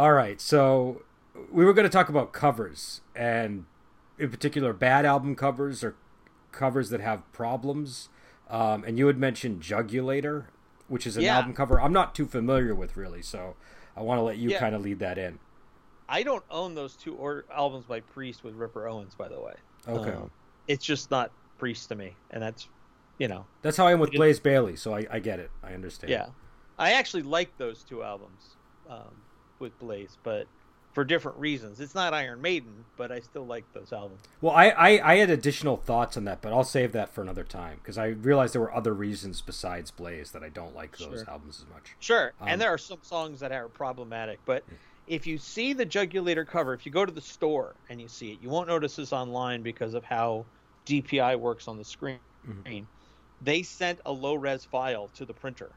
All right, so we were going to talk about covers, and in particular, bad album covers or covers that have problems. Um, and you had mentioned Jugulator, which is an Yeah. album cover I'm not too familiar with, really. So I want to let you Yeah. kind of lead that in. I don't own those two or- albums by Priest with Ripper Owens, by the way. Okay, Um, it's just not Priest to me, and that's, you know, that's how I am with Blaze Bayley. So I, I get it. I understand. yeah. I actually like those two albums um, with Blaze, but for different reasons. It's not Iron Maiden, but I still like those albums. Well, I, I, I had additional thoughts on that, but I'll save that for another time because I realized there were other reasons besides Blaze that I don't like those Sure. albums as much. Sure, Um, and there are some songs that are problematic, but if you see the Jugulator cover, if you go to the store and you see it, you won't notice this online because of how DPI works on the screen. Mhm. They sent a low res file to the printer,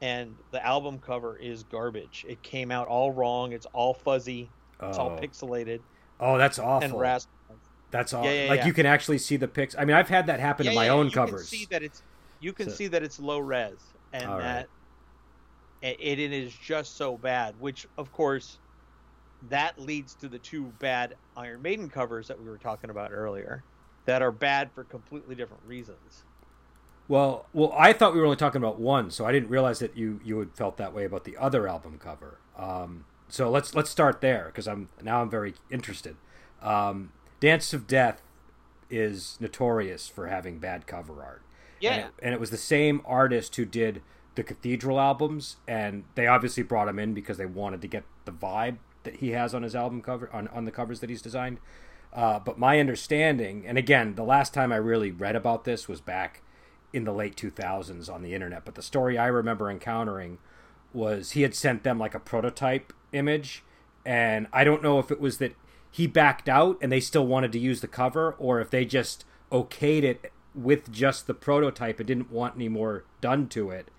and the album cover is garbage. It came out all wrong. It's all fuzzy. It's all Oh. pixelated Oh, that's awful. and awful. raspy. That's all. Yeah, yeah, like yeah. you can actually see the pics. I mean, I've had that happen to my yeah, own you covers. Can see that it's you can So- see that it's low res, and All right. that it, it is just so bad. Which, of course, that leads to the two bad Iron Maiden covers that we were talking about earlier, that are bad for completely different reasons. Well, well, I thought we were only talking about one, so I didn't realize that you you had felt that way about the other album cover. Um, so let's let's start there because I'm now I'm very interested. Um, Dance of Death is notorious for having bad cover art. Yeah, and it, and it was the same artist who did the Cathedral albums, and they obviously brought him in because they wanted to get the vibe that he has on his album cover on on the covers that he's designed. Uh, but my understanding, and again, the last time I really read about this was back in the late 2000s on the internet. But the story I remember encountering was he had sent them like a prototype image, and I don't know if it was that he backed out and they still wanted to use the cover, or if they just okayed it with just the prototype and didn't want any more done to it.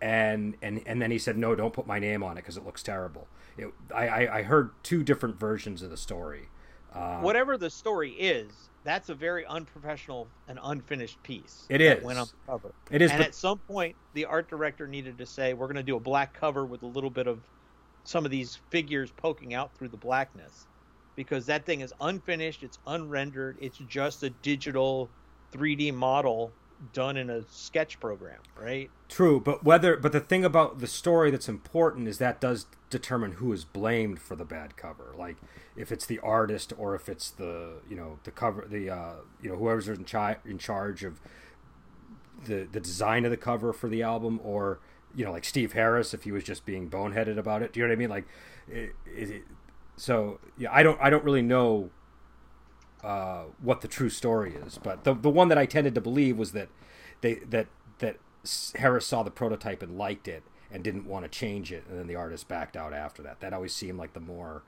And and and then he said, "No, don't put my name on it because it looks terrible." It, I, I heard two different versions of the story. Um, whatever the story is, that's a very unprofessional and unfinished piece. It that is. went on the cover. it is, and at some point the art director needed to say we're going to do a black cover with a little bit of some of these figures poking out through the blackness because that thing is unfinished it's unrendered it's just a digital 3d model done in a sketch program right True, but whether but the thing about the story that's important is that does determine who is blamed for the bad cover. Like if it's the artist or if it's the you know the cover the uh, you know whoever's in, chi- in charge of the the design of the cover for the album or you know like Steve Harris if he was just being boneheaded about it. Do you know what I mean? Like it, it, so yeah, I don't I don't really know uh, what the true story is, but the the one that I tended to believe was that they that that Harris saw the prototype and liked it and didn't want to change it, and then the artist backed out after that. That always seemed like the more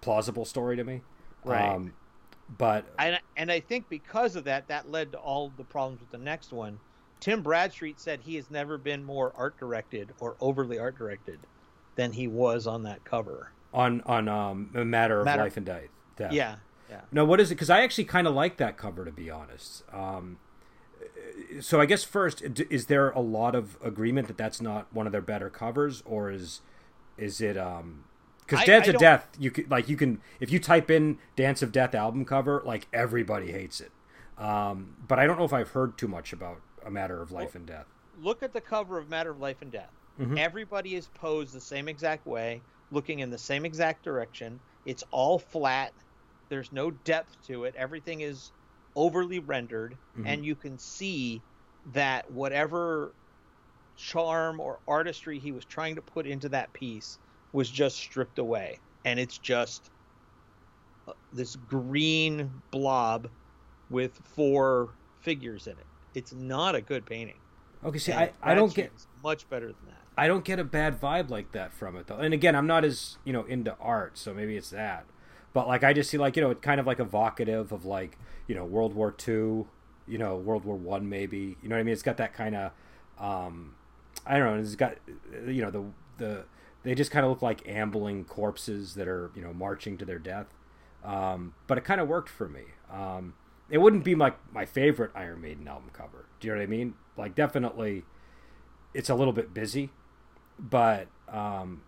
plausible story to me. Right. Um, but and and i think because of that that led to all the problems with the next one tim bradstreet said he has never been more art directed or overly art directed than he was on that cover on on um, a matter of Matter- life and death. death. yeah yeah No, what is it? Because I actually kind of like that cover, to be honest. Um, so I guess first, is there a lot of agreement that that's not one of their better covers, or is is it? Um, because Dance I of Death, you could like you can if you type in Dance of Death album cover, like everybody hates it. Um, but I don't know if I've heard too much about a matter of life and death. look at the cover of Matter of Life and Death. Mhm. Everybody is posed the same exact way, looking in the same exact direction. It's all flat. There's no depth to it. Everything is overly rendered, Mhm. and you can see that whatever charm or artistry he was trying to put into that piece was just stripped away. And it's just uh, this green blob with four figures in it. It's not a good painting. Okay, see, And I, I don't get much better than that. I don't get a bad vibe like that from it though. And again, I'm not as you know into art, so maybe it's that. But like, I just see like you know, it's kind of like evocative of like you know World War Two, you know World War One maybe. You know what I mean? It's got that kind of, um, I don't know. It's got you know the the they just kind of look like ambling corpses that are you know marching to their death. Um, but it kind of worked for me. Um, it wouldn't be my my favorite Iron Maiden album cover. Do you know what I mean? Like definitely, it's a little bit busy, but um,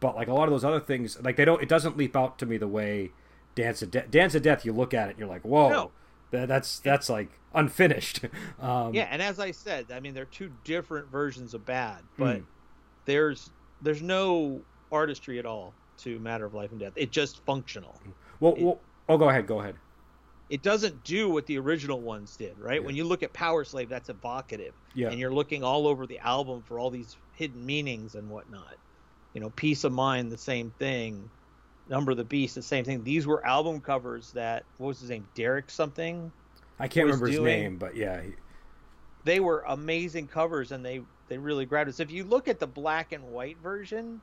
but like a lot of those other things, like they don't. It doesn't leap out to me the way Dance of Death. Dance of Death. You look at it, and you're like, whoa. No. That, that's that's like unfinished. Um, yeah, and as I said, I mean they're two different versions of bad, but Hmm. there's there's no artistry at all to Matter of Life and Death. It's just functional. Well, well, oh, go ahead. Go ahead. It doesn't do what the original ones did, right? Yeah. When you look at Powerslave, that's evocative, Yeah. and you're looking all over the album for all these hidden meanings and whatnot. You know, Piece of Mind, the same thing. Number of the Beast, the same thing. These were album covers that what was his name, Derek something. I can't remember his doing- name, but yeah, he- they were amazing covers and they they really grabbed us. If you look at the black and white version,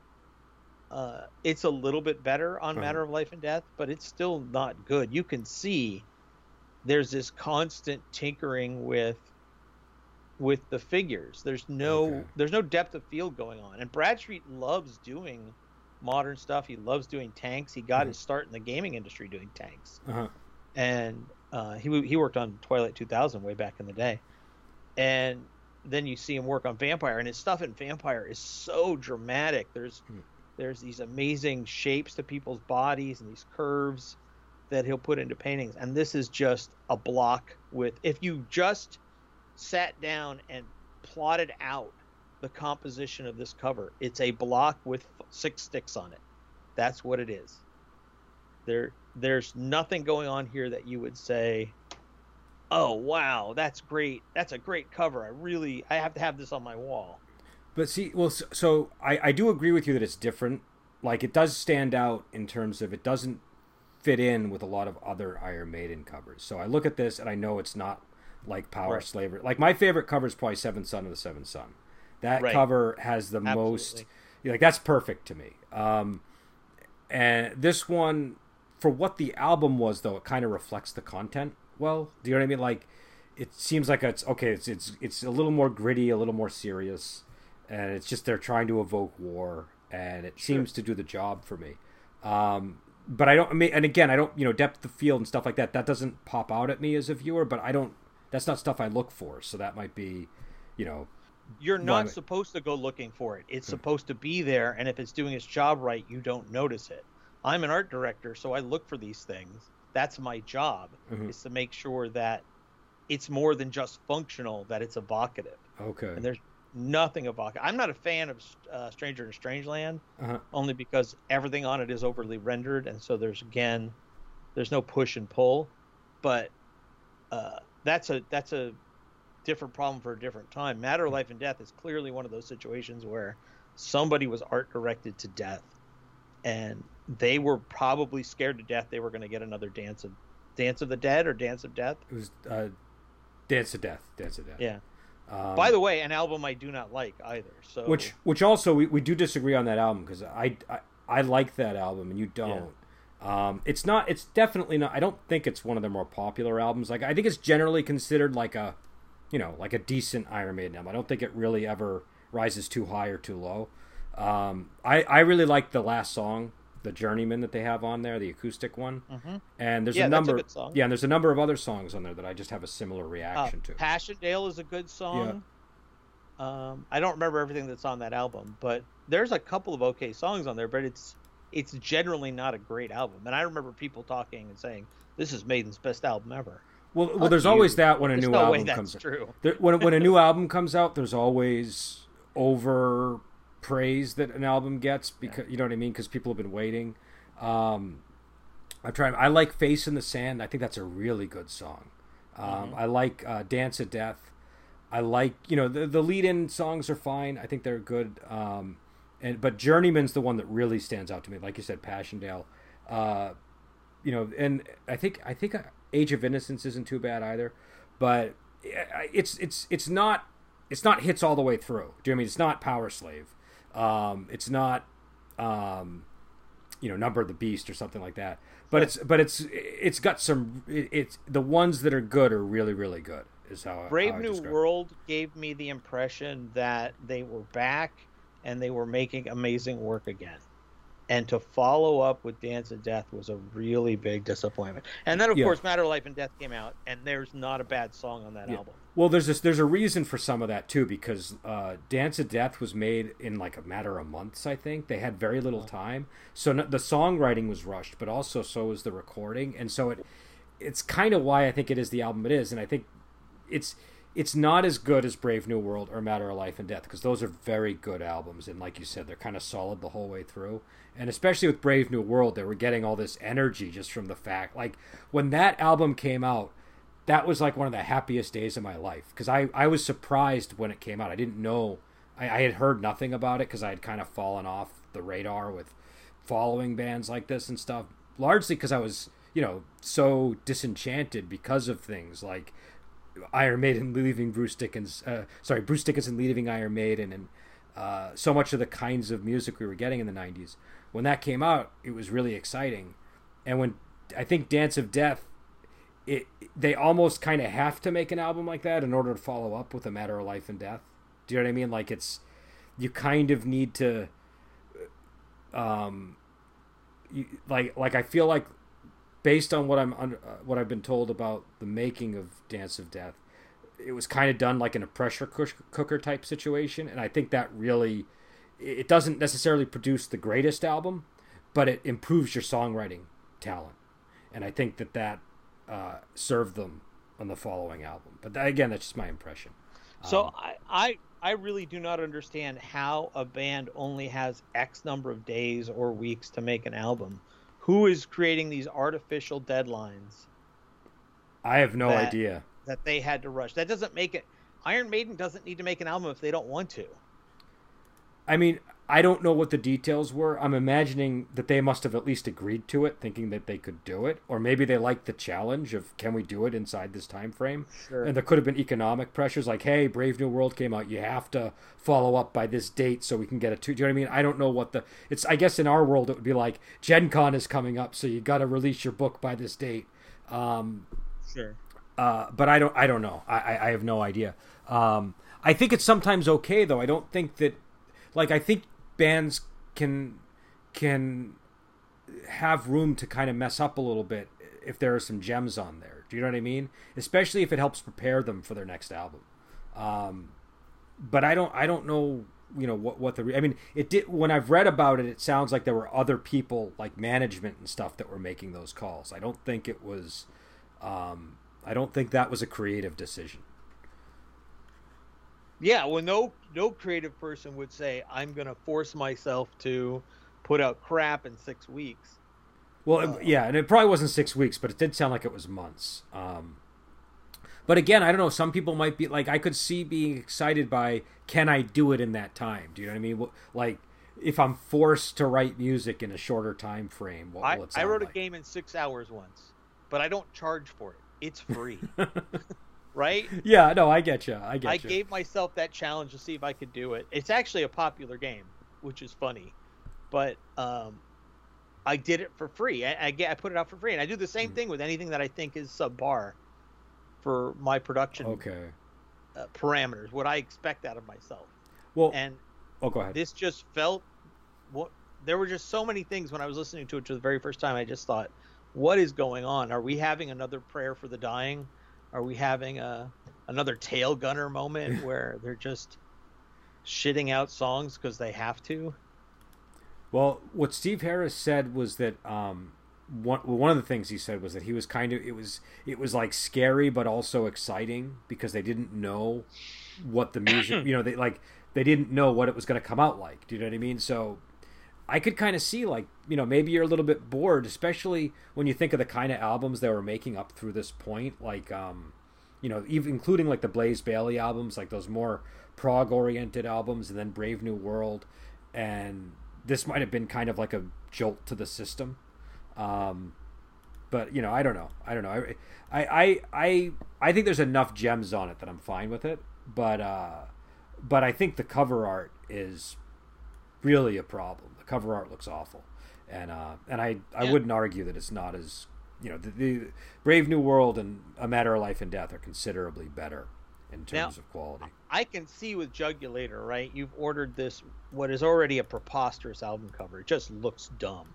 uh, it's a little bit better on Uh-huh. Matter of Life and Death, but it's still not good. You can see there's this constant tinkering with with the figures. There's no Okay. there's no depth of field going on. And Bradstreet loves doing modern stuff. He loves doing tanks. He got Mhm. his start in the gaming industry doing tanks uh-huh. and uh, he he worked on Twilight 2000 way back in the day, and then you see him work on Vampire, and his stuff in Vampire is so dramatic. There's Hmm. there's these amazing shapes to people's bodies and these curves that he'll put into paintings, and this is just a block with. If you just sat down and plotted out the composition of this cover, it's a block with six sticks on it. That's what it is. There, there's nothing going on here that you would say, "Oh wow, that's great. That's a great cover. I really, I have to have this on my wall." But see, well, so, so I, I do agree with you that it's different. Like it does stand out in terms of it doesn't fit in with a lot of other Iron Maiden covers. So I look at this and I know it's not like Power Right. Slaver. Like my favorite cover is probably Seventh Son of the Seventh Son. That Right. cover has the most. Like that's perfect to me. Um, and this one, for what the album was, though, it kind of reflects the content well. Do you know what I mean? Like, it seems like it's okay. It's it's it's a little more gritty, a little more serious, and it's just they're trying to evoke war, and it seems to do the job for me. Um, but I don't. I mean, and again, I don't. You know, depth of field and stuff like that. That doesn't pop out at me as a viewer. But I don't. That's not stuff I look for. So that might be, you know, You're not supposed to go looking for it. It's supposed to be there, and if it's doing its job right, you don't notice it. I'm an art director, so I look for these things. That's my job, Mhm. is to make sure that it's more than just functional, that it's evocative. okay. And there's nothing evocative. I'm not a fan of uh, Stranger in Strangeland, Uh-huh. only because everything on it is overly rendered, and so there's again, there's no push and pull. But uh, that's a that's a different problem for a different time. Matter of Life and Death is clearly one of those situations where somebody was art directed to death, and they were probably scared to death they were going to get another Dance of Dance of the Dead or Dance of Death. It was uh, Dance of Death. Dance of Death. Yeah. Um, By the way, an album I do not like either. So which which also we, we do disagree on that album because I, I I like that album and you don't. Um, it's not. It's definitely not. I don't think it's one of their more popular albums. Like I think it's generally considered like a, you know, like a decent Iron Maiden album. I don't think it really ever rises too high or too low. Um, I I really like the last song, the Journeyman that they have on there, the acoustic one. Mhm. And there's Yeah, a a number. good song. Yeah, and there's a number of other songs on there that I just have a similar Uh, reaction to. Passchendaele is a good song. Yeah. Um, I don't remember everything that's on that album, but there's a couple of okay songs on there. But it's it's generally not a great album. And I remember people talking and saying this is Maiden's best album ever. Well, well, there's you. always that when a There's new no album way that's comes out. true. There, when when a new album comes out, there's always over praise that an album gets because you know what I mean because people have been waiting. Um, I'm trying. I like "Face in the Sand." I think that's a really good song. Um, Mm-hmm. I like uh, "Dance of Death." I like you know the the lead-in songs are fine. I think they're good. Um, and but Journeyman's the one that really stands out to me. Like you said, Passchendaele. Uh, you know, and I think I think Age of Innocence isn't too bad either, but it's it's it's not it's not hits all the way through. Do you know what I mean? It's not Powerslave. Um, it's not um, you know Number of the Beast or something like that. But it's but it's it's got some. It's the ones that are good are really really good. Is how I- Brave how New describe it. World gave me the impression that they were back and they were making amazing work again. and to follow up with Dance of Death was a really big disappointment. And then, of Yeah. course, Matter of Life and Death came out, and there's not a bad song on that Yeah. album. Well, there's this, there's a reason for some of that too because uh, Dance of Death was made in like a matter of months. I think they had very little time, so no, the songwriting was rushed, but also so was the recording, and so it it's kind of why I think it is the album it is, and I think it's it's not as good as Brave New World or Matter of Life and Death because those are very good albums, and like you said, they're kind of solid the whole way through. And especially with Brave New World, they were getting all this energy just from the fact, like when that album came out, that was like one of the happiest days of my life because I, I was surprised when it came out. I didn't know, I, I had heard nothing about it because I had kind of fallen off the radar with following bands like this and stuff, largely because I was, you know, so disenchanted because of things like Iron Maiden leaving Bruce Dickens, uh, sorry, Bruce Dickinson leaving Iron Maiden, and uh, so much of the kinds of music we were getting in the '90s. When that came out, it was really exciting, and when I think Dance of Death, it they almost kind of have to make an album like that in order to follow up with a Matter of Life and Death. Do you know what I mean? Like it's you kind of need to, um, you, like like I feel like based on what I'm under, uh, what I've been told about the making of Dance of Death, it was kind of done like in a pressure cooker type situation, and I think that really it doesn't necessarily produce the greatest album, but it improves your songwriting talent, and I think that that uh, served them on the following album. But that, again, that's just my impression. So Um, I, I I really do not understand how a band only has X number of days or weeks to make an album. Who is creating these artificial deadlines I have no that- idea. that they had to rush? That doesn't make it. Iron Maiden doesn't need to make an album if they don't want to. I mean, I don't know what the details were. I'm imagining that they must have at least agreed to it, thinking that they could do it, or maybe they liked the challenge of can we do it inside this time frame. Sure. And there could have been economic pressures, like, hey, Brave New World came out, you have to follow up by this date so we can get a two. Do you know what I mean? I don't know what the. It's. I guess in our world it would be like Gen Con is coming up, so you got to release your book by this date. Um, Sure. uh, but I don't I don't know. I, I, I have no idea. Um, I think it's sometimes okay though. I don't think that like I think bands can can have room to kind of mess up a little bit if there are some gems on there. Do you know what I mean? Especially if it helps prepare them for their next album. Um, but I don't I don't know you know what what the re- I mean it did when I've read about it it sounds like there were other people like management and stuff that were making those calls. I don't think it was um, I don't think that was a creative decision. Yeah, well, no, no creative person would say I'm going to force myself to put out crap in six weeks. Well, Uh, yeah, and it probably wasn't six weeks, but it did sound like it was months. Um, but again, I don't know. Some people might be like, I could see being excited by, can I do it in that time? Do you know what I mean? Like, if I'm forced to write music in a shorter time frame, what I, will it sound I wrote a game in six hours once, but I don't charge for it. It's free, right? yeah, no, I get you. I get you. I you. gave myself that challenge to see if I could do it. It's actually a popular game, which is funny, but um, I did it for free. I, I get I put it out for free, and I do the same Mhm. thing with anything that I think is subpar for my production Okay. uh, parameters. What I expect out of myself, Well, and oh, go ahead. this just felt what there were just so many things when I was listening to it for the very first time. I just thought, what is going on? Are we having another prayer for the dying? Are we having a another tail gunner moment where they're just shitting out songs because they have to? Well, what Steve Harris said was that um, one one of the things he said was that he was kind of it was it was like scary but also exciting because they didn't know what the music you know they like they didn't know what it was going to come out like. Do you know what I mean? So I could kind of see like you know maybe you're a little bit bored, especially when you think of the kind of albums they were making up through this point, like um, you know even including like the Blaze Bayley albums, like those more prog oriented albums, and then Brave New World, and this might have been kind of like a jolt to the system. Um, but you know, I don't know. I don't know. I, I, I, I, I think there's enough gems on it that I'm fine with it. But, uh, but I think the cover art is really a problem. Cover art looks awful, and uh, and I, I Yeah. wouldn't argue that it's not as you know the, the Brave New World and A Matter of Life and Death are considerably better in terms Now, of quality. I can see with Jugulator, right? You've ordered this, what is already a preposterous album cover. It just looks dumb,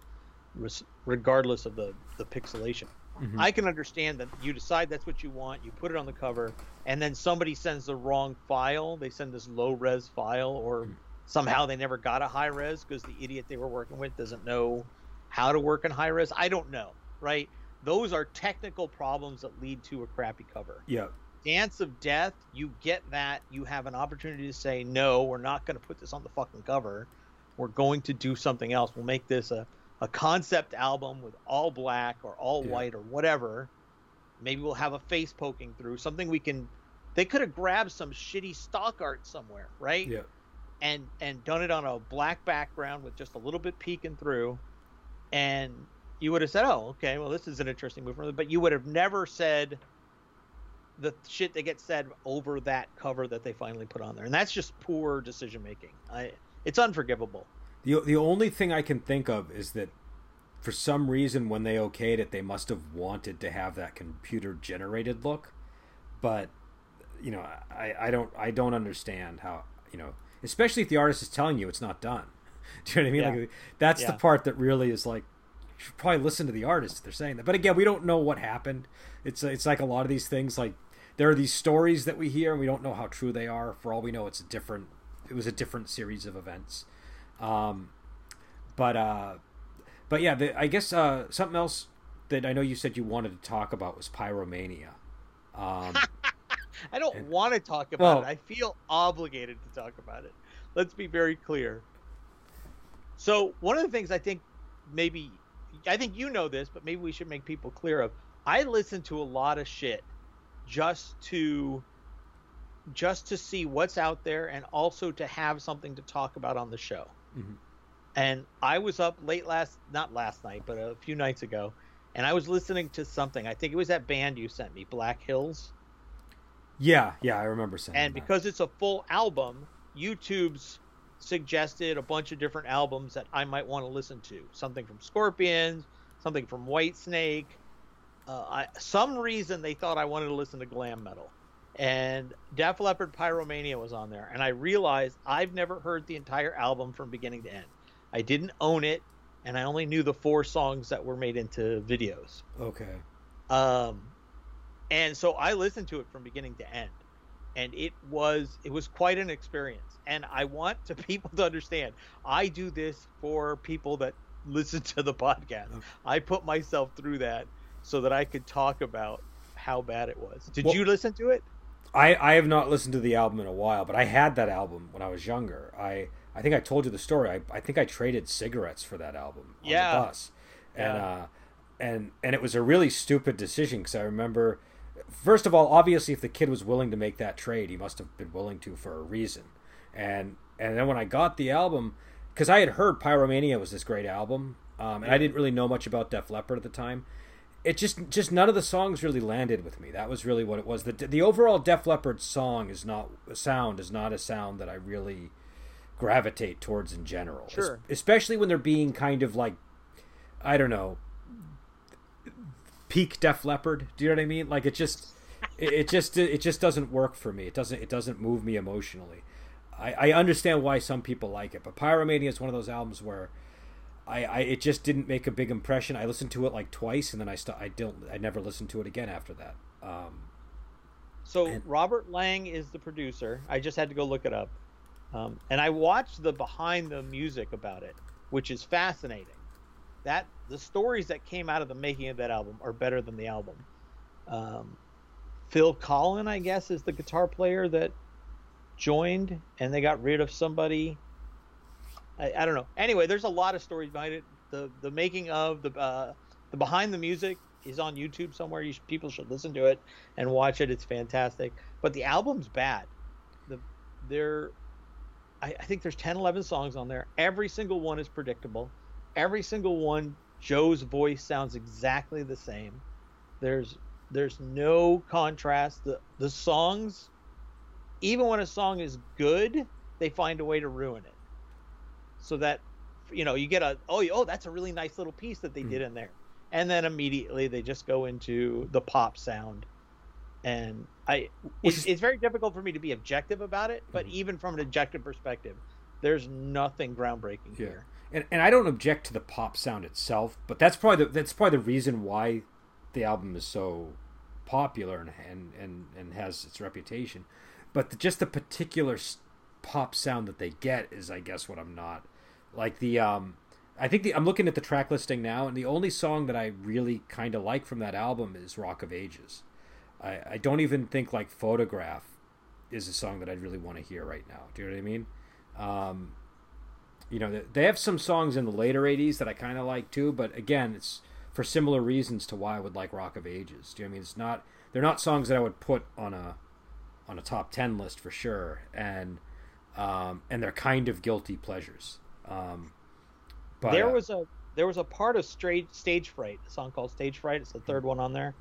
regardless of the, the pixelation. Mhm. I can understand that you decide that's what you want, you put it on the cover, and then somebody sends the wrong file. They send this low res file, or Mm. Somehow they never got a high res because the idiot they were working with doesn't know how to work in high res. I don't know, right? Those are technical problems that lead to a crappy cover. yeah, Dance of Death, you get that. You have an opportunity to say, no, we're not going to put this on the fucking cover. We're going to do something else. We'll make this a, a concept album with all black or all Yeah. white or whatever. Maybe we'll have a face poking through something we can. They could have grabbed some shitty stock art somewhere, right? yeah, and and done it on a black background with just a little bit peeking through, and you would have said, "Oh, okay, well, this is an interesting move." But you would have never said the shit that gets said over that cover that they finally put on there, and that's just poor decision making. I it's unforgivable. The the only thing I can think of is that for some reason when they okayed it, they must have wanted to have that computer generated look, but you know, I, I don't I don't understand how you know, especially if the artist is telling you it's not done. Do you know what I mean? Yeah. Like that's Yeah. the part that really is like you should probably listen to the artist if they're saying that. But again, we don't know what happened. It's it's like a lot of these things like there are these stories that we hear and we don't know how true they are. For all we know, it's a different. It was a different series of events. Um, but uh, but yeah, the, I guess uh, something else that I know you said you wanted to talk about was pyromania. Um, I don't want to talk about Well- it. I feel obligated to talk about it. Let's be very clear. So, one of the things I think maybe I think you know this, but maybe we should make people clear of. I listen to a lot of shit just to just to see what's out there and also to have something to talk about on the show. Mhm. And I was up late last not last night, but a few nights ago, and I was listening to something. I think it was that band you sent me, Black Hills. Yeah, yeah, I remember saying. And that. because it's a full album, YouTube's suggested a bunch of different albums that I might want to listen to. Something from Scorpions, something from Whitesnake. Uh, I, some reason they thought I wanted to listen to glam metal. And Def Leppard Pyromania was on there. And I realized I've never heard the entire album from beginning to end. I didn't own it, and I only knew the four songs that were made into videos. okay, Um, and so I listened to it from beginning to end, and it was it was quite an experience. And I want to people to understand, I do this for people that listen to the podcast. Okay. I put myself through that so that I could talk about how bad it was. Did Well- you listen to it? I I have not listened to the album in a while, but I had that album when I was younger. I I think I told you the story. I I think I traded cigarettes for that album on Yeah. the bus, and Yeah. uh, and and it was a really stupid decision because I remember. First of all, obviously, if the kid was willing to make that trade, he must have been willing to for a reason. And and then when I got the album, because I had heard Pyromania was this great album, um, and I didn't really know much about Def Leppard at the time. It just just none of the songs really landed with me. That was really what it was. The the overall Def Leppard song is not sound is not a sound that I really gravitate towards in general. Es- Sure. especially when they're being kind of like I don't know peak Def Leppard. Do you know what I mean? Like it just it, it just it just doesn't work for me. It doesn't it doesn't move me emotionally. I, I understand why some people like it, but Pyromania is one of those albums where I, I it just didn't make a big impression. I listened to it like twice, and then I st- I don't I never listened to it again after that. Um, So And- Robert Lange is the producer. I just had to go look it up, um, and I watched the behind the music about it, which is fascinating. That the stories that came out of the making of that album are better than the album. Um, Phil Collen, I guess, is the guitar player that joined, and they got rid of somebody. I, I don't know. Anyway, there's a lot of stories behind it. The the making of the uh, the behind the music is on YouTube somewhere. You people should listen to it and watch it. It's fantastic. But the album's bad. The there, I, I think there's 10, 11 songs on there. Every single one is predictable. Every single one, Joe's voice sounds exactly the same. There's there's no contrast. The the songs, even when a song is good, they find a way to ruin it. So that you know you get a oh oh that's a really nice little piece that they Mm. did in there, and then immediately they just go into the pop sound and I it's, it's, very difficult for me to be objective about it. But mm-hmm. even from an objective perspective, there's nothing groundbreaking yeah. here. And and I don't object to the pop sound itself, but that's probably the, that's probably the reason why the album is so popular and and and, and has its reputation. But the, just the particular pop sound that they get is, I guess, what I'm not like the um. I think the, I'm looking at the track listing now, and the only song that I really kind of like from that album is "Rock of Ages." I, I don't even think like "Photograph" is a song that I'd really want to hear right now. Do you know what I mean? Um, you know, they have some songs in the later '80s that I kind of like too, but again, it's for similar reasons to why I would like Rock of Ages. Do you know I mean? It's not they're not songs that I would put on a on a top ten list for sure, and um, and they're kind of guilty pleasures. Um, but there uh, was a there was a part of straight stage fright, a song called Stage Fright. It's the third one on there.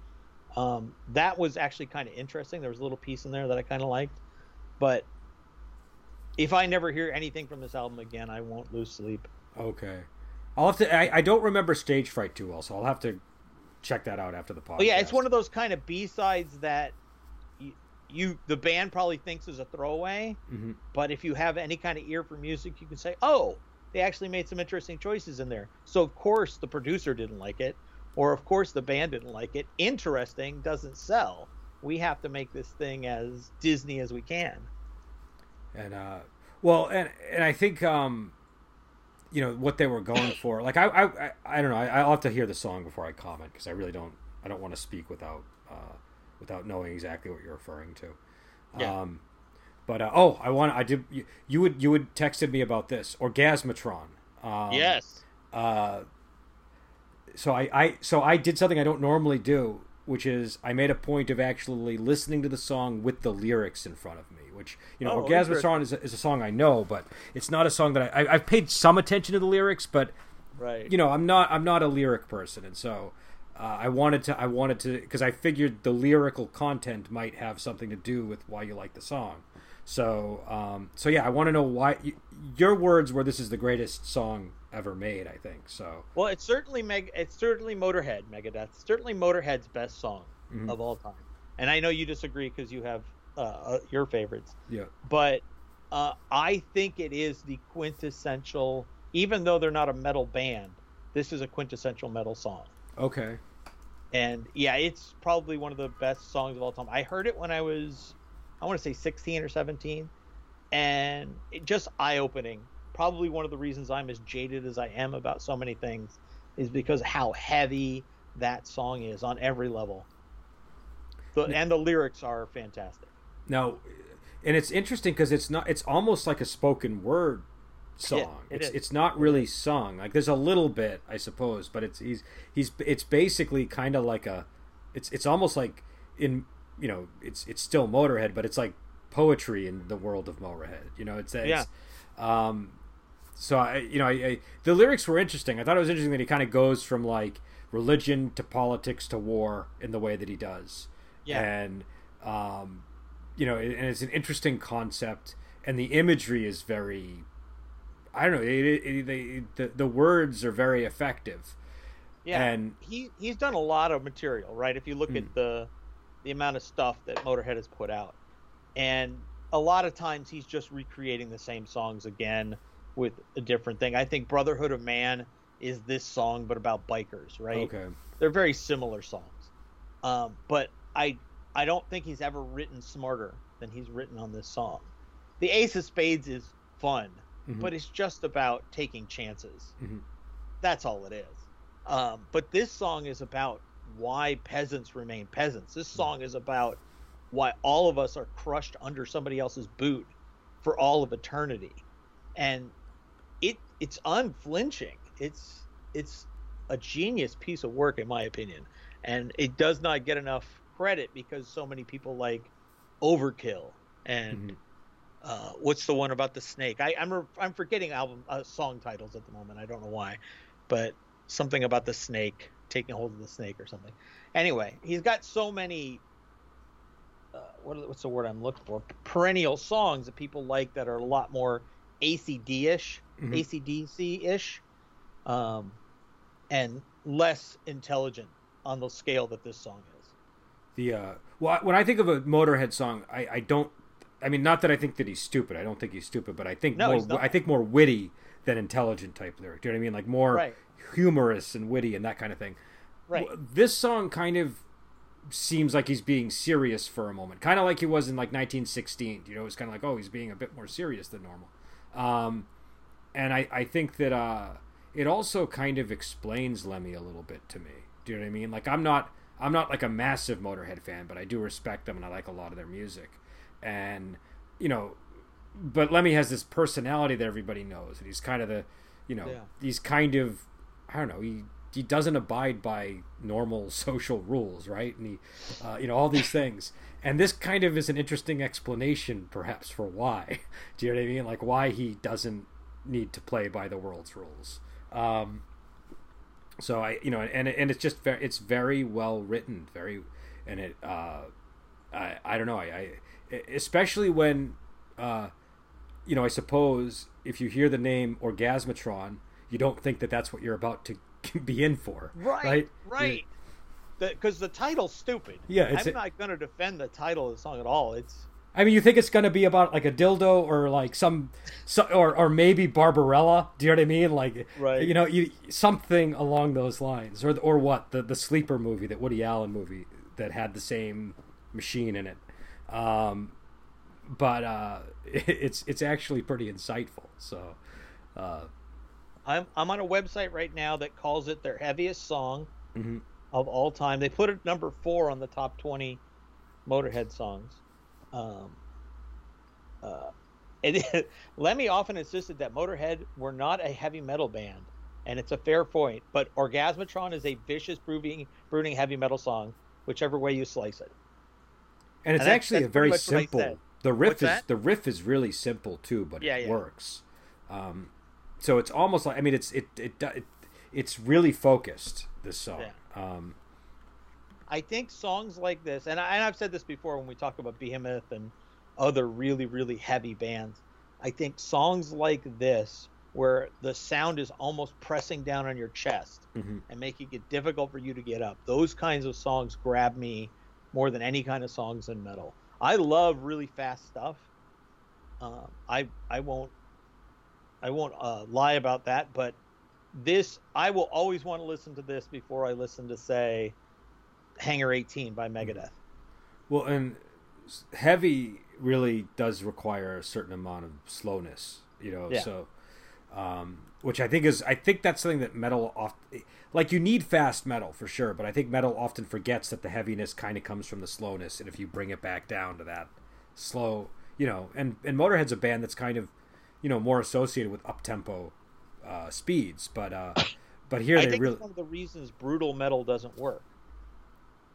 Um, that was actually kind of interesting. There was a little piece in there that I kind of liked, but if I never hear anything from this album again, I won't lose sleep. Okay, I'll have to. I, I don't remember Stage Fright too well, so I'll have to check that out after the podcast. Yeah, it's one of those kind of B sides that you, you, the band probably thinks is a throwaway, mm-hmm. but if you have any kind of ear for music, you can say, oh, they actually made some interesting choices in there. So of course the producer didn't like it, or of course the band didn't like it. Interesting doesn't sell. We have to make this thing as Disney as we can. And uh, well, and and I think um, you know what they were going for. Like I I I don't know. I, will have to hear the song before I comment because I really don't. I don't want to speak without uh, without knowing exactly what you're referring to. Yeah. Um, but uh, oh, I want. I did. You, you, would you would texted me about this Orgasmatron. Um, yes. Uh, so I, I so I did something I don't normally do, which is I made a point of actually listening to the song with the lyrics in front of me. Which you know, oh, Orgasmatron is a, is a song I know, but it's not a song that I, I have paid some attention to the lyrics, but right. you know, I'm not I'm not a lyric person, and so uh, I wanted to I wanted to because I figured the lyrical content might have something to do with why you like the song. So um, so yeah, I want to know why you, your words were this is the greatest song ever made. I think so. Well, it's certainly Meg. It's certainly Motorhead Megadeth. Certainly Motorhead's best song mm-hmm. of all time. And I know you disagree because you have uh, uh, your favorites. Yeah. But uh, I think it is the quintessential. Even though they're not a metal band, this is a quintessential metal song. Okay. And yeah, it's probably one of the best songs of all time. I heard it when I was, I want to say 16 or 17, and it just eye opening probably one of the reasons I'm as jaded as I am about so many things is because how heavy that song is on every level. The, and the lyrics are fantastic. Now, and it's interesting because it's not. It's almost like a spoken word song. It, it it's is. it's not really sung. Like there's a little bit, I suppose, but it's he's he's it's basically kind of like a. It's it's almost like in you know it's it's still Motorhead, but it's like poetry in the world of Motorhead. You know, it's, it's yeah. Um, so I, you know, I, I, the lyrics were interesting. I thought it was interesting that he kind of goes from like religion to politics to war in the way that he does. Yeah. And, um, you know, and it's an interesting concept, and the imagery is very, I don't know, it, it, they, the the words are very effective. Yeah, and he he's done a lot of material, right? If you look mm. at the the amount of stuff that Motorhead has put out, and a lot of times he's just recreating the same songs again with a different thing. I think Brotherhood of Man is this song, but about bikers, right? Okay. They're very similar songs. Um, but I I don't think he's ever written smarter than he's written on this song. The Ace of Spades is fun, mm-hmm. but it's just about taking chances. Mm-hmm. That's all it is. Um, but this song is about why peasants remain peasants. This mm-hmm. song is about why all of us are crushed under somebody else's boot for all of eternity. And it it's unflinching. It's it's a genius piece of work in my opinion, and it does not get enough credit because so many people like Overkill and mm-hmm. uh, what's the one about the snake? I, I'm I'm forgetting album uh, song titles at the moment. I don't know why, but something about the snake taking hold of the snake or something. Anyway, he's got so many. Uh, what, what's the word I'm looking for? Perennial songs that people like that are a lot more ACD ish mm-hmm. ACDC ish, um, and less intelligent on the scale that this song is. The uh, well, when I think of a Motorhead song, I, I don't. I mean, not that I think that he's stupid. I don't think he's stupid, but I think No, more. I think more witty than intelligent type lyric. Do you know what I mean? Like more Right. humorous and witty and that kind of thing. Right. This song kind of seems like he's being serious for a moment, kind of like he was in like 1916. You know, it's kind of like oh, he's being a bit more serious than normal. Um, and I, I think that uh, it also kind of explains Lemmy a little bit to me. Do you know what I mean? Like I'm not I'm not like a massive Motorhead fan, but I do respect them and I like a lot of their music. And you know, but Lemmy has this personality that everybody knows, and he's kind of the, you know, Yeah. he's kind of I don't know he he doesn't abide by normal social rules, right? And he, uh, you know, all these things. And this kind of is an interesting explanation, perhaps, for why. Do you know what I mean? Like why he doesn't need to play by the world's rules. Um, so I, you know, and and it's just very, it's very well written, very, and it, uh, I, I don't know, I, I especially when, uh, you know, I suppose if you hear the name Orgasmatron, you don't think that that's what you're about to be in for, Right. right? Right. Because the, title's stupid. Yeah, it's I'm not going to defend the title of the song at all. It's I mean, you think it's going to be about like a dildo or like some, so, or or maybe Barbarella? Do you know what I mean? Like, Right. You know, you something along those lines, or or what the the sleeper movie, that Woody Allen movie that had the same machine in it. Um, but uh, it's it's actually pretty insightful. So, uh, I'm I'm on a website right now that calls it their heaviest song Mhm. of all time. They put it number four on the top twenty Motorhead songs. Um, uh, it, Lemmy often insisted that Motorhead were not a heavy metal band, and it's a fair point. But Orgasmatron is a vicious, brooding, brooding heavy metal song, whichever way you slice it. and it's And actually a very pretty much what I simple. The riff What's is that? the riff is really simple too, but Yeah, it yeah. works. Um, so it's almost like I mean, it's it it, it it's really focused. This song. Um, I think songs like this, and, I, and I've said this before when we talk about Behemoth and other really, really heavy bands. I think songs like this, where the sound is almost pressing down on your chest mhm. and making it difficult for you to get up, those kinds of songs grab me more than any kind of songs in metal. I love really fast stuff. Uh, I I won't I won't uh, lie about that, but this I will always want to listen to this before I listen to say Hangar 18 by Megadeth. Well, and heavy really does require a certain amount of slowness, you know. Yeah. So, um, which I think is, I think that's something that metal oft, like you need fast metal for sure, but I think metal often forgets that the heaviness kind of comes from the slowness, and if you bring it back down to that slow, you know, and and Motorhead's a band that's kind of, you know, more associated with up tempo uh, speeds, but uh, but here I they think really, one of the reasons brutal metal doesn't work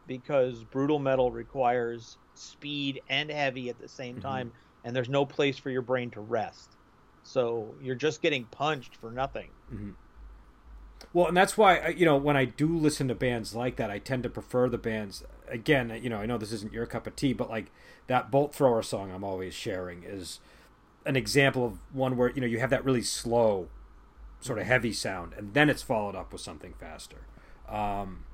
because brutal metal requires speed and heavy at the same Mhm. time, and there's no place for your brain to rest. So you're just getting punched for nothing. Well, and that's why you know when I do listen to bands like that, I tend to prefer the bands. Again, you know, I know this isn't your cup of tea, but like that Bolt Thrower song I'm always sharing is an example of one where you know you have that really slow, sort of heavy sound, and then it's followed up with something faster. Um,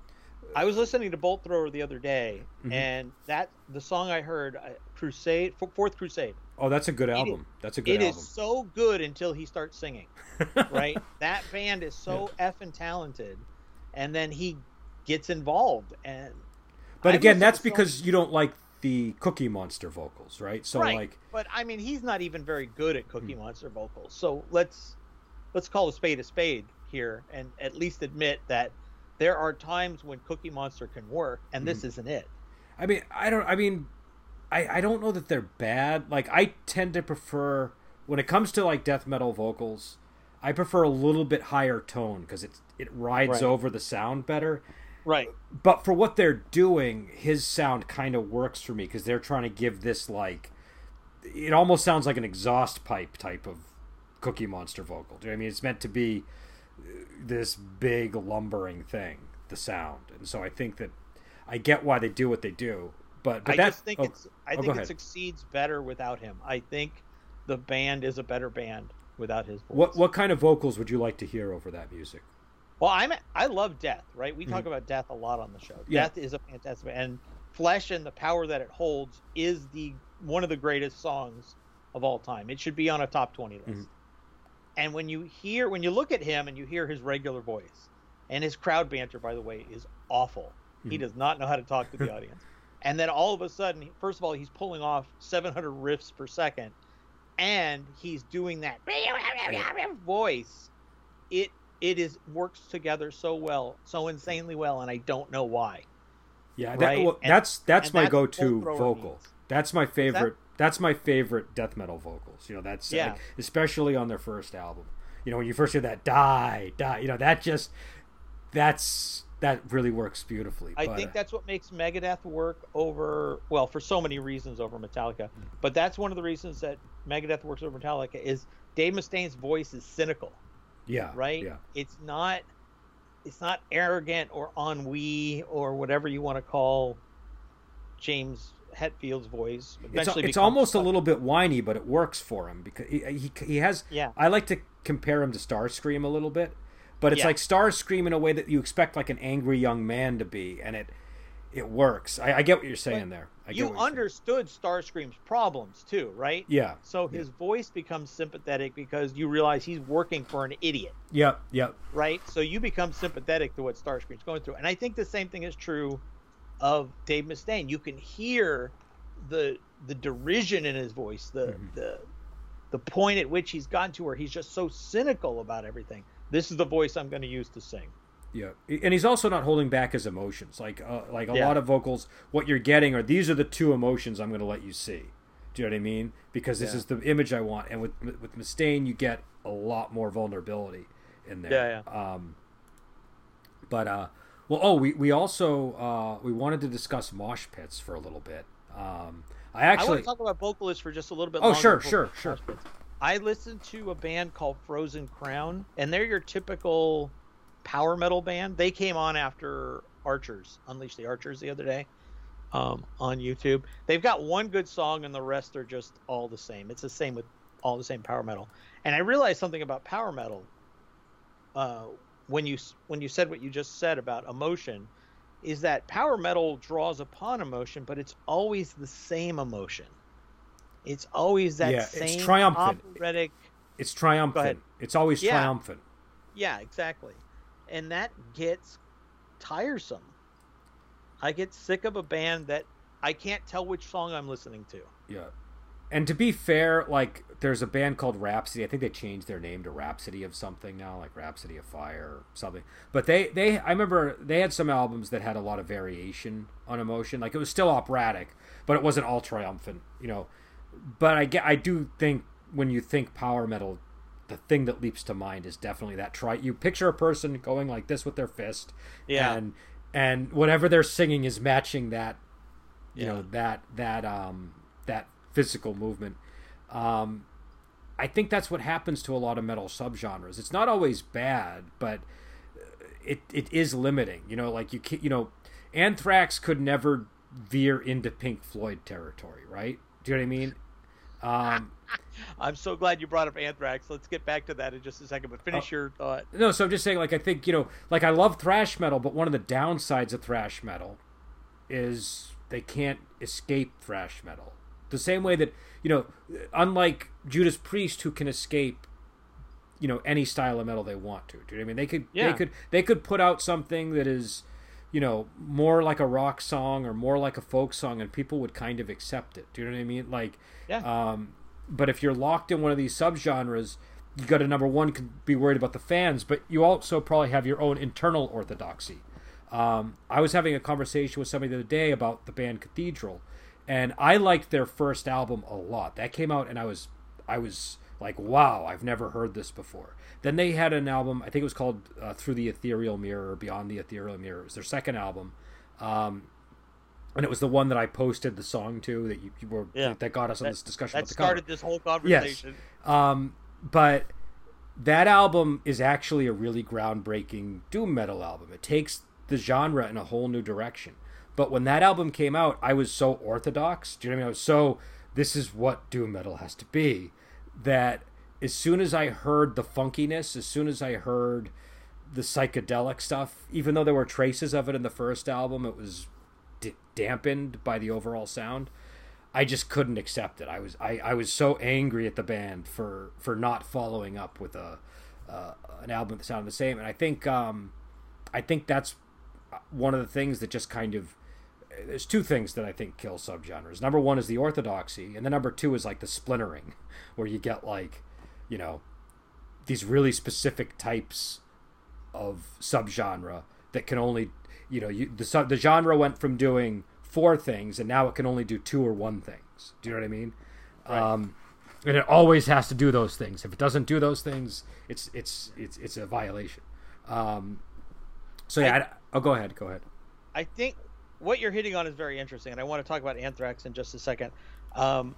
I was listening to Bolt Thrower the other day, Mhm. and that the song I heard, uh, Crusade, Fourth Crusade. oh, that's a good is- album. That's a good It is album. so good until he starts singing. right? that band is so effing talented, and then he gets involved, and but I've again, that's so because you don't like the Cookie Monster vocals, right? So right. like, but I mean, he's not even very good at Hmm. Cookie Monster vocals. So let's let's call a spade a spade here, and at least admit that there are times when Cookie Monster can work, and this mm-hmm. isn't it. I mean, I don't. I mean, I I don't know that they're bad. Like I tend to prefer when it comes to like death metal vocals, I prefer a little bit higher tone because it it rides Right. over the sound better. Right. But for what they're doing, his sound kind of works for me because they're trying to give this like it almost sounds like an exhaust pipe type of Cookie Monster vocal. Do you know what I mean? It's meant to be this big lumbering thing, the sound, and so I think that I get why they do what they do. But but I just think oh, it's I oh, think it succeeds better without him. I think the band is a better band without his voice. What what kind of vocals would you like to hear over that music? Well, I'm I love Death, right? We talk about Death a lot on the show. Mm-hmm. Yeah. Death is a fantastic, and Flesh and the power that it holds is the one of the greatest songs of all time. It should be on a top 20 list. Mm-hmm. And when you hear when you look at him and you hear his regular voice and his crowd banter by the way is awful. Mm-hmm. He does not know how to talk to the audience. And then all of a sudden, first of all, he's pulling off 700 riffs per second and he's doing that voice. It it is works together so well, so insanely well, and I don't know why. Yeah, that, right? well, that's that's my that's go-to vocal. Means. That's my favorite. That? That's my favorite death metal vocals. You know, that's yeah. Like, especially on their first album. You know, when you first hear that die, die, you know, that just that's that really works beautifully. I but, think uh, that's what makes Megadeth work over well, for so many reasons over Metallica. Mm-hmm. But that's one of the reasons that Megadeth works over Metallica is Dave Mustaine's voice is cynical. Yeah. Right? Yeah. It's not it's not arrogant or ennui or whatever you want to call James Hetfield's voice. Eventually it's, it's almost a little bit whiny, but it works for him because he, he, he has. Yeah. I like to compare him to Starscream a little bit, but it's yeah. like Starscream in a way that you expect like an angry young man to be, and it it works. I, I get what you're saying but there. I you understood Starscream's problems too, right? Yeah. So his yeah. voice becomes sympathetic because you realize he's working for an idiot. Yep. Yep. Right. So you become sympathetic to what Starscream's going through, and I think the same thing is true of Dave Mustaine. You can hear the the derision in his voice, the mm-hmm. the the point at which he's gotten to where he's just so cynical about everything. This is the voice I'm going to use to sing. Yeah, and he's also not holding back his emotions. Like uh, like a yeah. lot of vocals, what you're getting are these are the two emotions I'm going to let you see. Do you know what I mean? Because this yeah. is the image I want. And with with Mustaine, you get a lot more vulnerability in there. Yeah, yeah. Um, but uh, well, oh, we we also uh, we wanted to discuss mosh pits for a little bit. Um, I actually I want to talk about vocalists for just a little bit. Oh, sure, sure, sure. I listened to a band called Frozen Crown, and they're your typical power metal band. They came on after Archers, Unleash the Archers, the other day um, on YouTube. They've got one good song, and the rest are just all the same. It's the same with all the same power metal. And I realized something about power metal uh, when you when you said what you just said about emotion, is that power metal draws upon emotion, but it's always the same emotion. It's always that yeah, same it's triumphant. operatic. It's triumphant. It's always yeah. triumphant. Yeah, exactly and that gets tiresome. I get sick of a band that I can't tell which song I'm listening to. Yeah. And to be fair, like there's a band called Rhapsody. I think they changed their name to Rhapsody of something now, like Rhapsody of Fire or something. But they they I remember they had some albums that had a lot of variation on emotion. Like it was still operatic, but it wasn't all triumphant, you know. But I get I do think when you think power metal, the thing that leaps to mind is definitely that try you picture a person going like this with their fist yeah and and whatever they're singing is matching that you yeah. know that that um physical movement um i think that's what happens to a lot of metal subgenres it's not always bad but it it is limiting you know like you can, you know anthrax could never veer into pink floyd territory right do you know what i mean um I'm so glad you brought up Anthrax. Let's get back to that in just a second, but finish uh, your thought. No, so I'm just saying, like, I think, you know, like, I love thrash metal, but one of the downsides of thrash metal is they can't escape thrash metal. The same way that, you know, unlike Judas Priest, who can escape, you know, any style of metal they want to. Do you know what I mean? They could, yeah. they could, they could put out something that is, you know, more like a rock song or more like a folk song, and people would kind of accept it. Do you know what I mean? Like, yeah. Um, but if you're locked in one of these subgenres, you got to number one be worried about the fans, but you also probably have your own internal orthodoxy. Um, I was having a conversation with somebody the other day about the band Cathedral, and I liked their first album a lot. That came out, and I was I was like, wow, I've never heard this before. Then they had an album, I think it was called uh, Through the Ethereal Mirror or Beyond the Ethereal Mirror. It was their second album. Um, and it was the one that I posted the song to that you, you were yeah. that got us on this discussion. That started this whole conversation. Yes. Um, but that album is actually a really groundbreaking doom metal album. It takes the genre in a whole new direction. But when that album came out, I was so orthodox. Do you know what I mean? I was so this is what doom metal has to be. That as soon as I heard the funkiness, as soon as I heard the psychedelic stuff, even though there were traces of it in the first album, it was d- dampened by the overall sound. I just couldn't accept it. I was I, I was so angry at the band for for not following up with a uh, an album that sounded the same. And I think um, I think that's one of the things that just kind of there's two things that I think kill subgenres. Number one is the orthodoxy, and the number two is like the splintering, where you get like, you know, these really specific types of subgenre that can only, you know, you, the the genre went from doing four things and now it can only do two or one things. Do you know what I mean? Right. Um, and it always has to do those things. If it doesn't do those things, it's it's it's it's a violation. Um, so yeah, I, I, oh, go ahead, go ahead. I think what you're hitting on is very interesting, and I want to talk about Anthrax in just a second. Um,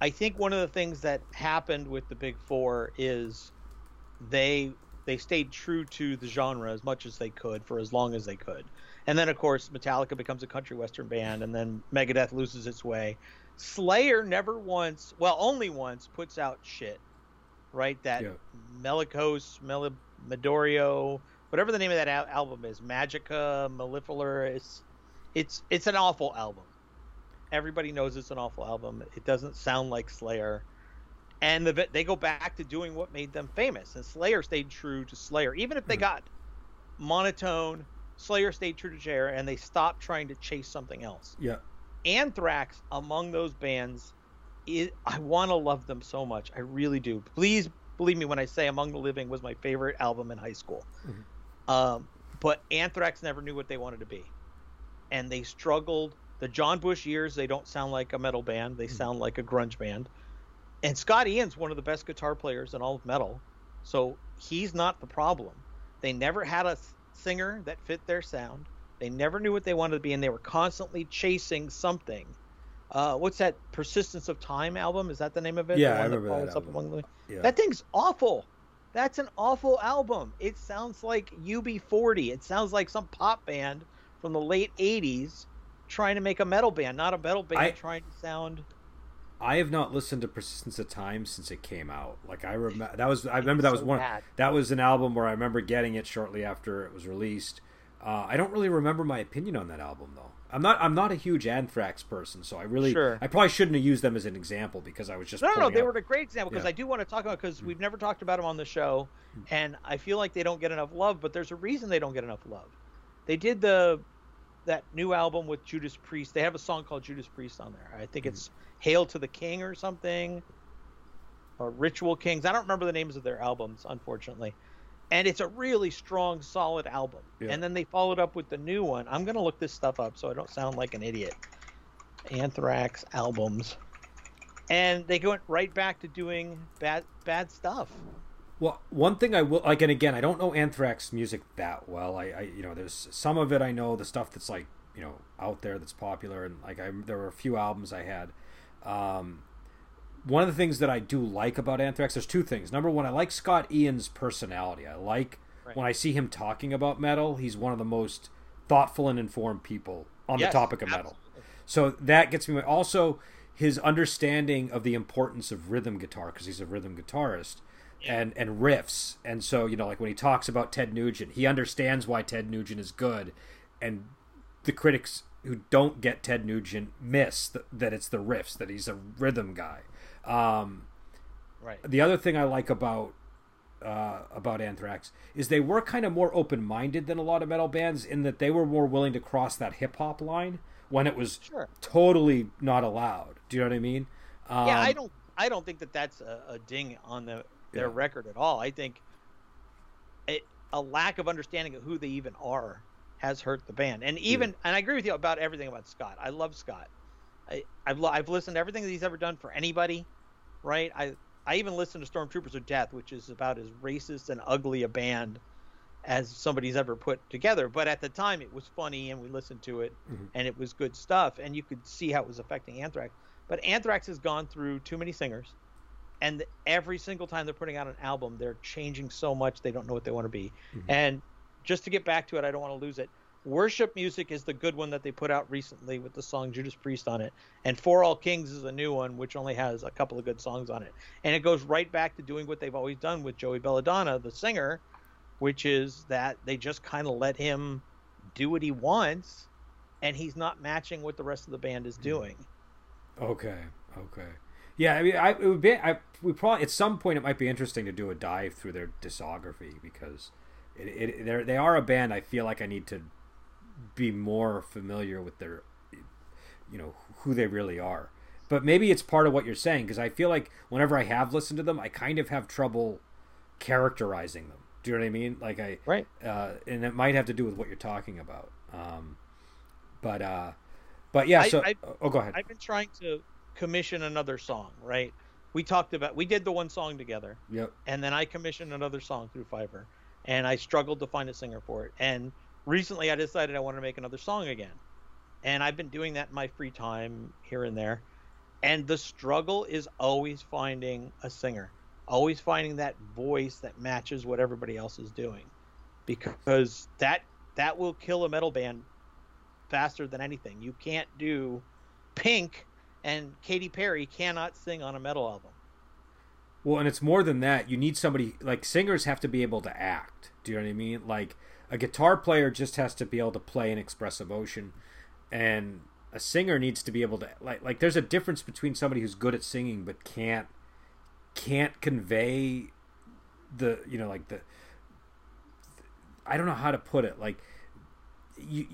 I think one of the things that happened with the Big Four is they they stayed true to the genre as much as they could for as long as they could. And then of course Metallica becomes a country western band and then Megadeth loses its way. Slayer never once, well only once puts out shit. Right? That yeah. Melicos, Mel- Medorio, whatever the name of that al- album is, Magica, Mellifluous, it's it's an awful album. Everybody knows it's an awful album. It doesn't sound like Slayer and the, they go back to doing what made them famous. And Slayer stayed true to Slayer, even if they mm-hmm. got monotone. Slayer stayed true to Slayer, and they stopped trying to chase something else. Yeah. Anthrax, among those bands, is, I want to love them so much. I really do. Please believe me when I say Among the Living was my favorite album in high school. Mm-hmm. Um, but Anthrax never knew what they wanted to be, and they struggled. The John Bush years, they don't sound like a metal band. They mm-hmm. sound like a grunge band and Scott Ian's one of the best guitar players in all of metal, so he's not the problem. They never had a singer that fit their sound. They never knew what they wanted to be, and they were constantly chasing something. Uh, what's that Persistence of Time album? Is that the name of it? Yeah, I remember that. Album. The... Yeah. That thing's awful. That's an awful album. It sounds like UB40. It sounds like some pop band from the late 80s trying to make a metal band, not a metal band I... trying to sound I have not listened to Persistence of Time since it came out. Like I remember that was I remember that was one bad. that was an album where I remember getting it shortly after it was released. Uh, I don't really remember my opinion on that album though. I'm not I'm not a huge Anthrax person, so I really sure. I probably shouldn't have used them as an example because I was just no no they were a great example because yeah. I do want to talk about because mm. we've never talked about them on the show, mm. and I feel like they don't get enough love, but there's a reason they don't get enough love. They did the that new album with Judas Priest. They have a song called Judas Priest on there. I think mm. it's Hail to the King or something, or Ritual Kings. I don't remember the names of their albums, unfortunately. And it's a really strong, solid album. Yeah. And then they followed up with the new one. I'm gonna look this stuff up so I don't sound like an idiot. Anthrax albums, and they went right back to doing bad, bad stuff. Well, one thing I will like, and again, I don't know Anthrax music that well. I, I, you know, there's some of it I know, the stuff that's like, you know, out there that's popular, and like I, there were a few albums I had um, one of the things that I do like about Anthrax, there's two things. Number one, I like Scott Ian's personality. I like right. when I see him talking about metal. He's one of the most thoughtful and informed people on yes, the topic of absolutely. metal. So that gets me. Also, his understanding of the importance of rhythm guitar because he's a rhythm guitarist. Yeah. And and riffs, and so you know, like when he talks about Ted Nugent, he understands why Ted Nugent is good, and the critics who don't get Ted Nugent miss th- that it's the riffs, that he's a rhythm guy. Um, right. The other thing I like about uh, about Anthrax is they were kind of more open minded than a lot of metal bands in that they were more willing to cross that hip hop line when it was sure. totally not allowed. Do you know what I mean? Um, yeah, I don't. I don't think that that's a, a ding on the, their yeah. record at all. I think it, a lack of understanding of who they even are has hurt the band. And even, yeah. and I agree with you about everything about Scott. I love Scott. I, I've I've listened to everything that he's ever done for anybody, right? I I even listened to Stormtroopers of Death, which is about as racist and ugly a band as somebody's ever put together. But at the time, it was funny, and we listened to it, mm-hmm. and it was good stuff, and you could see how it was affecting Anthrax. But Anthrax has gone through too many singers, and every single time they're putting out an album, they're changing so much they don't know what they want to be. Mm-hmm. And just to get back to it, I don't want to lose it. Worship music is the good one that they put out recently with the song Judas Priest on it, and For All Kings is a new one which only has a couple of good songs on it, and it goes right back to doing what they've always done with Joey Belladonna, the singer, which is that they just kind of let him do what he wants, and he's not matching what the rest of the band is doing. Okay, okay. Yeah, I mean, I it would be. I we probably at some point it might be interesting to do a dive through their discography because it, it they're, they are a band. I feel like I need to be more familiar with their, you know, who they really are. But maybe it's part of what you're saying because I feel like whenever I have listened to them, I kind of have trouble characterizing them. Do you know what I mean? Like I right, uh, and it might have to do with what you're talking about. Um, but uh, but yeah. So I, oh, go ahead. I've been trying to commission another song, right? We talked about we did the one song together. Yep. And then I commissioned another song through Fiverr, and I struggled to find a singer for it. And recently, I decided I wanted to make another song again, and I've been doing that in my free time here and there. And the struggle is always finding a singer, always finding that voice that matches what everybody else is doing, because that that will kill a metal band faster than anything. You can't do Pink and Katy Perry cannot sing on a metal album. Well, and it's more than that. You need somebody like singers have to be able to act. Do you know what I mean? Like a guitar player just has to be able to play and express emotion, and a singer needs to be able to like like. There's a difference between somebody who's good at singing but can't can't convey the you know like the I don't know how to put it like you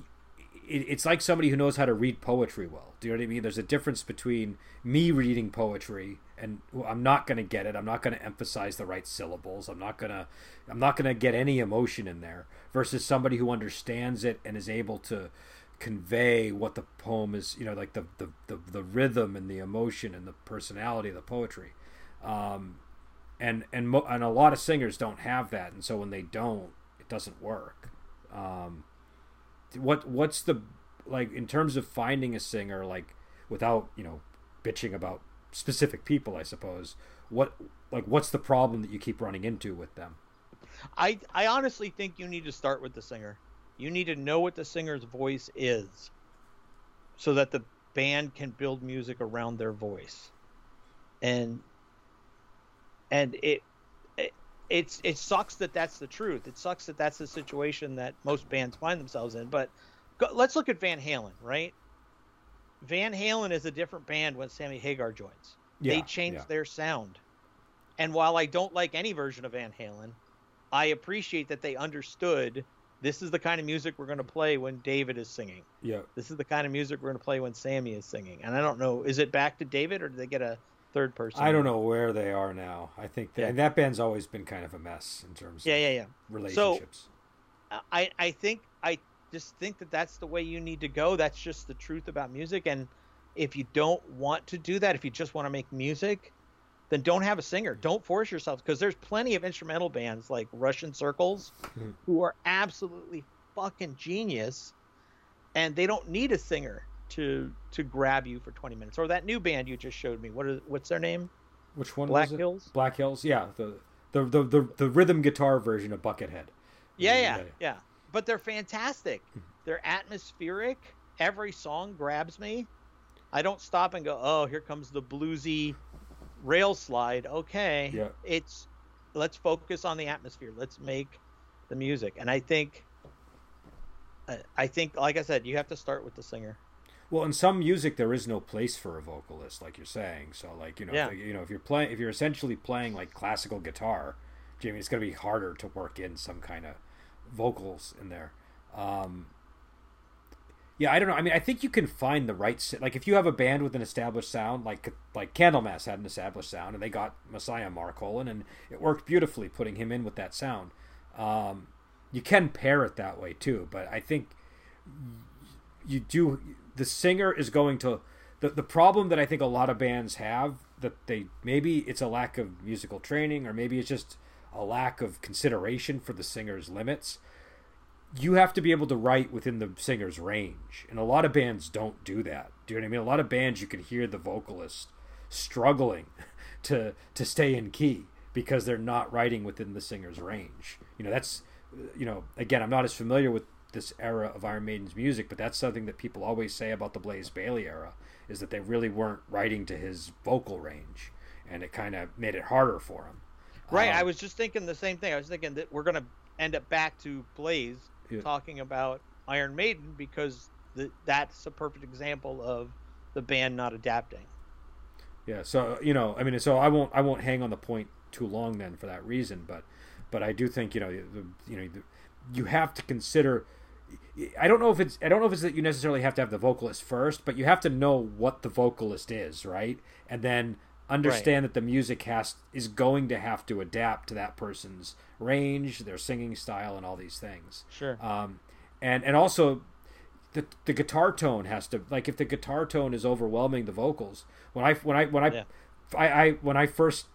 it, it's like somebody who knows how to read poetry well. Do you know what I mean? There's a difference between me reading poetry and well, I'm not going to get it. I'm not going to emphasize the right syllables. I'm not going to I'm not going to get any emotion in there versus somebody who understands it and is able to convey what the poem is, you know, like the the, the, the rhythm and the emotion and the personality of the poetry. Um, and and mo- and a lot of singers don't have that, and so when they don't, it doesn't work. Um, what what's the like in terms of finding a singer like without you know bitching about specific people i suppose what like what's the problem that you keep running into with them? I i honestly think you need to start with the singer. You need to know what the singer's voice is so that the band can build music around their voice. And and it, it's it sucks that that's the truth. It sucks that that's the situation that most bands find themselves in. But go, let's look at Van Halen, right? Van Halen is a different band when Sammy Hagar joins. Yeah, they changed yeah. their sound. And while I don't like any version of Van Halen, I appreciate that they understood this is the kind of music we're going to play when David is singing. yeah This is the kind of music we're going to play when Sammy is singing. And I don't know, is it back to David or did they get a third person? i don't know where they are now i think that, Yeah. and that band's always been kind of a mess in terms Yeah, of yeah, yeah. relationships So, I I think I just think that that's the way you need to go. That's just the truth about music. And if you don't want to do that, if you just want to make music, then don't have a singer. Don't force yourself because there's plenty of instrumental bands like Russian Circles Mhm. who are absolutely fucking genius, and they don't need a singer to to grab you for 20 minutes. Or that new band you just showed me. What is what's their name? which one Black was it? Hills. black hills yeah the the, the the the rhythm guitar version of buckethead Yeah, yeah, yeah. But they're fantastic. Hmm. They're atmospheric. Every song grabs me. I don't stop and go, "Oh, here comes the bluesy rail slide." Okay. Yeah. It's let's focus on the atmosphere. Let's make the music. And I think I- I think like I said, you have to start with the singer. Well, in some music, there is no place for a vocalist, like you're saying. So, like you know, Yeah. if, you know, if you're playing, if you're essentially playing like classical guitar, Jamie, it's going to be harder to work in some kind of vocals in there. Um, yeah, I don't know. I mean, I think you can find the right like if you have a band with an established sound, like like Candlemass had an established sound, and they got Messiah Marcolin, and it worked beautifully putting him in with that sound. Um, you can pair it that way too, but I think you do the singer is going to the, the problem that I think a lot of bands have that they maybe it's a lack of musical training or maybe it's just a lack of consideration for the singer's limits. You have to be able to write within the singer's range, and a lot of bands don't do that. Do you know what I mean? A lot of bands you can hear the vocalist struggling to to stay in key because they're not writing within the singer's range. You know, that's you know, again, I'm not as familiar with this era of Iron Maiden's music, but that's something that people always say about the Blaze Bayley era is that they really weren't writing to his vocal range, and it kind of made it harder for him. Right. Um, I was just thinking the same thing. I was thinking that we're going to end up back to Blaze Yeah. talking about Iron Maiden because the, that's a perfect example of the band not adapting. Yeah, so you know, I mean, so I won't I won't hang on the point too long then for that reason, but but I do think you know the, you know the, you have to consider. I don't know if it's I don't know if it's that you necessarily have to have the vocalist first, but you have to know what the vocalist is, right? And then understand right. that the music has is going to have to adapt to that person's range, their singing style, and all these things. Sure. Um, and and also the the guitar tone has to like if the guitar tone is overwhelming the vocals. When I when I when I yeah. I, I when I first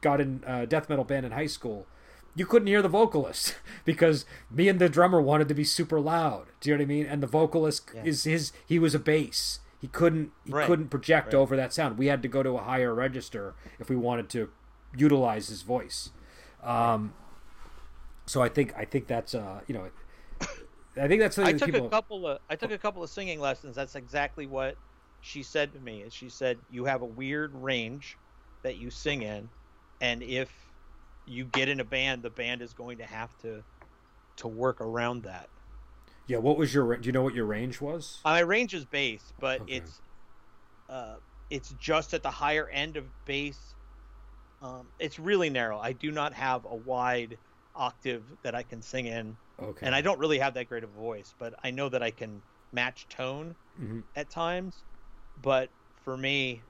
got in uh, death metal band in high school, you couldn't hear the vocalist because me and the drummer wanted to be super loud. Do you know what I mean? And the vocalist yeah. is his he was a bass. He couldn't he right. couldn't project right. over that sound. We had to go to a higher register if we wanted to utilize his voice. Um, so I think I think that's uh you know I think that's I took people... a couple of I took a couple of singing lessons. That's exactly what she said to me. And She said you have a weird range that you sing in, and if you get in a band, the band is going to have to to work around that. Yeah, what was your? Do you know what your range was? Uh, my range is bass, but okay. it's uh, it's just at the higher end of bass. Um, it's really narrow. I do not have a wide octave that I can sing in Okay. And I don't really have that great of a voice, but I know that I can match tone mm-hmm. at times. But for me,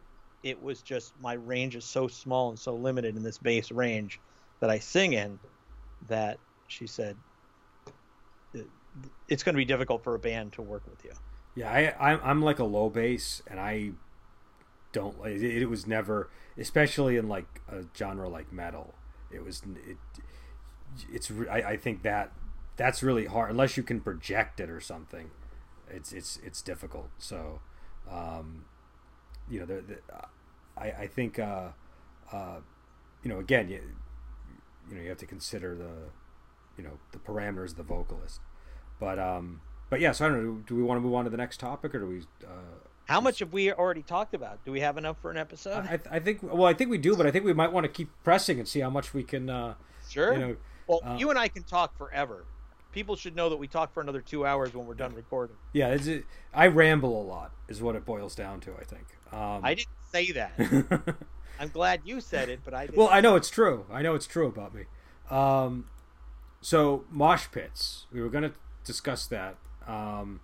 it was just my range is so small and so limited in this bass range that I sing in that she said it's going to be difficult for a band to work with you. Yeah, I, I'm like a low bass, and I don't like it, it was never, especially in like a genre like metal. It was it, it's I, I think that that's really hard unless you can project it or something. It's it's it's difficult. So, um, you know, the, the, I I think uh, uh, you know again you know you have to consider the you know the parameters of the vocalist, but um, but yeah. So I don't know. Do we want to move on to the next topic or do we? Uh, how much have we already talked about? Do we have enough for an episode? I, I think. Well, I think we do, but I think we might want to keep pressing and see how much we can. Uh, sure. You know, well, uh, you and I can talk forever people should know that we talk for another two hours when we're done recording. Yeah, it's, I ramble a lot, is what it boils down to. I think. Um, I didn't say that. I'm glad you said it, but I. Didn't. Well, I know it's true. I know it's true about me. Um, so mosh pits. We were going to discuss that. Um,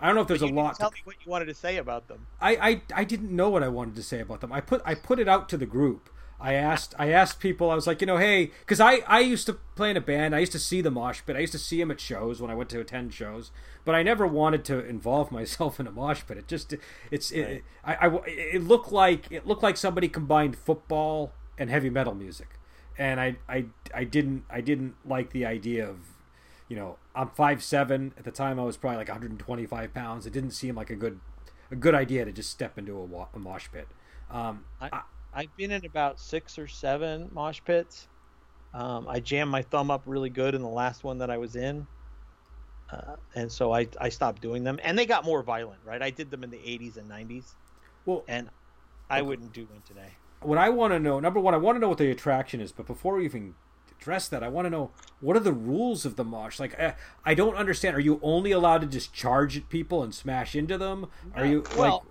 I don't know if there's a lot. Tell to... me what you wanted to say about them. I, I I didn't know what I wanted to say about them. I put I put it out to the group I asked I asked people I was like you know hey because I I used to play in a band I used to see the mosh pit I used to see them at shows when I went to attend shows but I never wanted to involve myself in a mosh pit. It just it's right. it, I, I it looked like it looked like somebody combined football and heavy metal music. And I I I didn't I didn't like the idea of you know I'm five seven at the time I was probably like 125 pounds it didn't seem like a good a good idea to just step into a, a mosh pit. Um, I, I I've been in about six or seven mosh pits. Um, I jammed my thumb up really good in the last one that I was in. Uh, and so I, I stopped doing them. And they got more violent, right? I did them in the 80s and 90s. Well, and I okay. wouldn't do one today. What I want to know, number one, I want to know what the attraction is. But before we even address that, I want to know what are the rules of the mosh? Like, I, I don't understand. Are you only allowed to just charge at people and smash into them? Are you well? Like,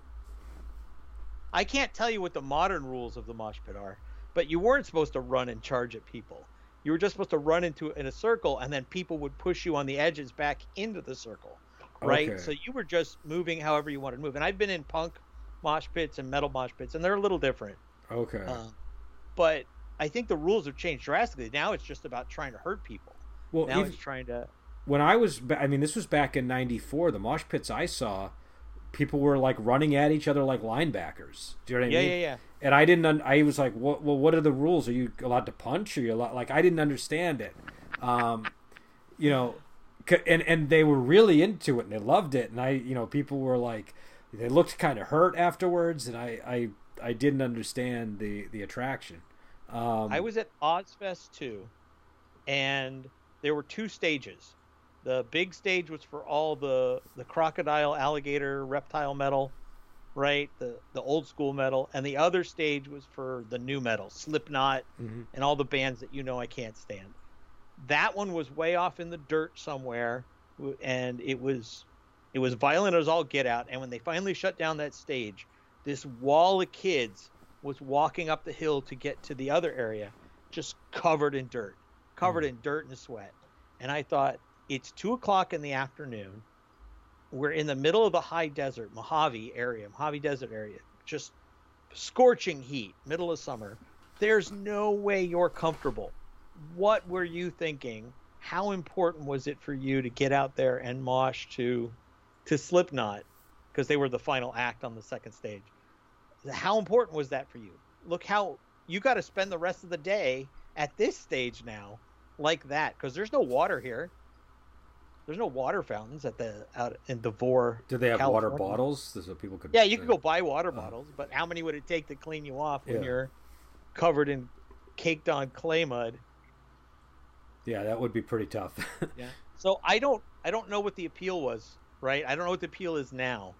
I can't tell you what the modern rules of the mosh pit are, but you weren't supposed to run and charge at people. You were just supposed to run into in a circle, and then people would push you on the edges back into the circle, right? Okay. So you were just moving however you wanted to move. And I've been in punk mosh pits and metal mosh pits, and they're a little different. Okay. Uh, but I think the rules have changed drastically. Now it's just about trying to hurt people. Well, now even, it's trying to. When I was, I mean, this was back in '94. The mosh pits I saw, people were like running at each other like linebackers. Do you know what I yeah, mean? Yeah, yeah, yeah. And I didn't. Un- I was like, "What? Well, what are the rules? Are you allowed to punch? Or you allowed, like? I didn't understand it. Um, you know, and and they were really into it and they loved it. And I, you know, people were like, they looked kind of hurt afterwards, and I, I, I didn't understand the the attraction. Um, I was at Ozzfest too, and there were two stages. The big stage was for all the the crocodile, alligator, reptile metal, right? The the old school metal, and the other stage was for the new metal, Slipknot, mm-hmm. and all the bands that you know I can't stand. That one was way off in the dirt somewhere, and it was It was violent as all get out. And when they finally shut down that stage, this wall of kids was walking up the hill to get to the other area, just covered in dirt, covered mm. in dirt and sweat. And I thought, it's two o'clock in the afternoon. We're in the middle of the high desert, Mojave area, Mojave Desert area, just scorching heat, middle of summer. There's no way you're comfortable. What were you thinking? How important was it for you to get out there and mosh to to Slipknot because they were the final act on the second stage? How important was that for you? Look how you got to spend the rest of the day at this stage now like that because there's no water here. There's no water fountains at the out in Devore. Do they have California. water bottles so people could? Yeah, you could go buy water uh-huh. bottles, but how many would it take to clean you off when yeah. you're covered in caked on clay mud? Yeah, that would be pretty tough. yeah. So I don't I don't know what the appeal was, right? I don't know what the appeal is now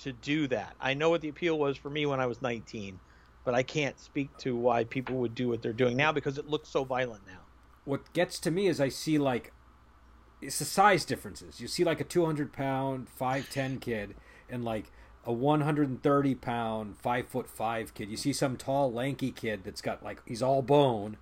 to do that. I know what the appeal was for me when I was 19, but I can't speak to why people would do what they're doing now because it looks so violent now. What gets to me is I see like it's the size differences. You see like a 200 pound, 5'10 kid and like a 130 pound, 5 foot 5 kid. You see some tall, lanky kid that's got like, he's all bone.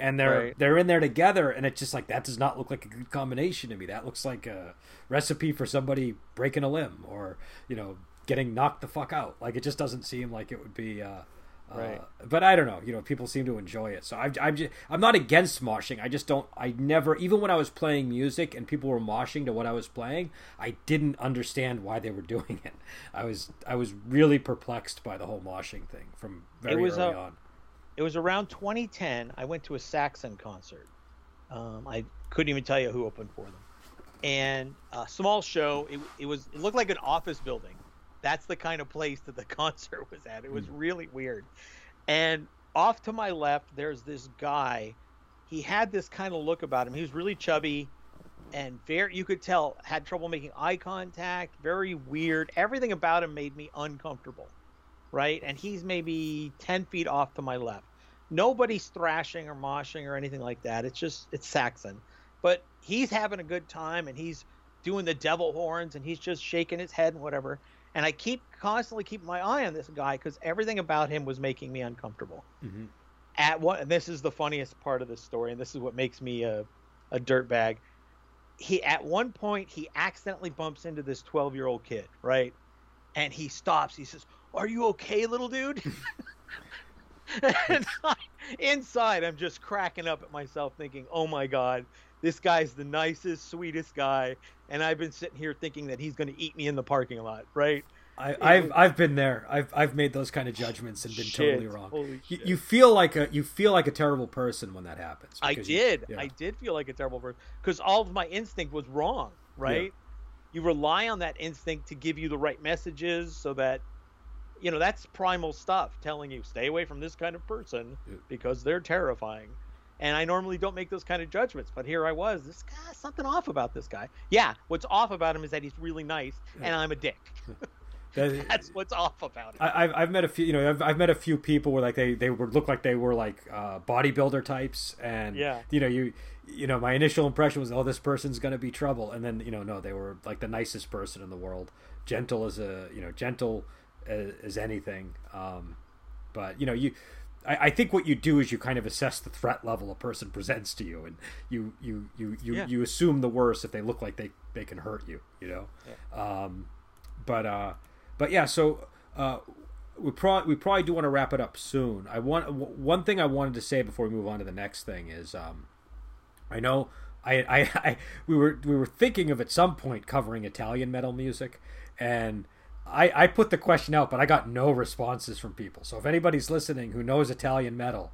And they're right. they're in there together, and it's just like that does not look like a good combination to me. That looks like a recipe for somebody breaking a limb or you know getting knocked the fuck out. Like it just doesn't seem like it would be uh, Right. Uh, but I don't know. You know, people seem to enjoy it. So I'm, I'm, just, I'm not against moshing. I just don't. I never, even when I was playing music and people were moshing to what I was playing, I didn't understand why they were doing it. I was, I was really perplexed by the whole moshing thing from very early a, on. It was around 2010. I went to a Saxon concert. Um, I couldn't even tell you who opened for them. And a small show. It, it was. It looked like an office building that's the kind of place that the concert was at. It was mm. really weird. And off to my left, there's this guy. He had this kind of look about him. He was really chubby and very you could tell had trouble making eye contact, very weird. Everything about him made me uncomfortable. Right? And he's maybe 10 feet off to my left. Nobody's thrashing or moshing or anything like that. It's just it's Saxon. But he's having a good time and he's doing the devil horns and he's just shaking his head and whatever and I keep constantly keep my eye on this guy because everything about him was making me uncomfortable. Mm-hmm. At one, and this is the funniest part of this story, and this is what makes me a, a dirtbag. He at one point he accidentally bumps into this twelve year old kid, right? And he stops. He says, "Are you okay, little dude?" and I, inside, I'm just cracking up at myself, thinking, "Oh my god, this guy's the nicest, sweetest guy, and I've been sitting here thinking that he's going to eat me in the parking lot, right? I, have I've been there. I've I've made those kind of judgments and been shit, totally wrong. You, you, feel like a you feel like a terrible person when that happens. I did. You, yeah. I did feel like a terrible person because all of my instinct was wrong. Right? Yeah. You rely on that instinct to give you the right messages so that you know that's primal stuff telling you stay away from this kind of person yeah. because they're terrifying and I normally don't make those kind of judgments, but here I was. This guy, something off about this guy. Yeah, what's off about him is that he's really nice, and I'm a dick. That's what's off about it. I, have I've met a few, you know, I've, I've met a few people where like they they would look like they were like uh, bodybuilder types, and yeah, you know, you you know, my initial impression was, oh, this person's gonna be trouble, and then you know, no, they were like the nicest person in the world, gentle as a you know, gentle as, as anything. Um, but you know, you I, I, think what you do is you kind of assess the threat level a person presents to you, and you you you you, yeah. you assume the worst if they look like they, they can hurt you. You know, yeah. um, but uh, but yeah. So uh, we probably we probably do want to wrap it up soon. I want one thing I wanted to say before we move on to the next thing is um, I know I, I, I we were we were thinking of at some point covering Italian metal music and I, I put the question out, but I got no responses from people. So if anybody's listening who knows Italian metal,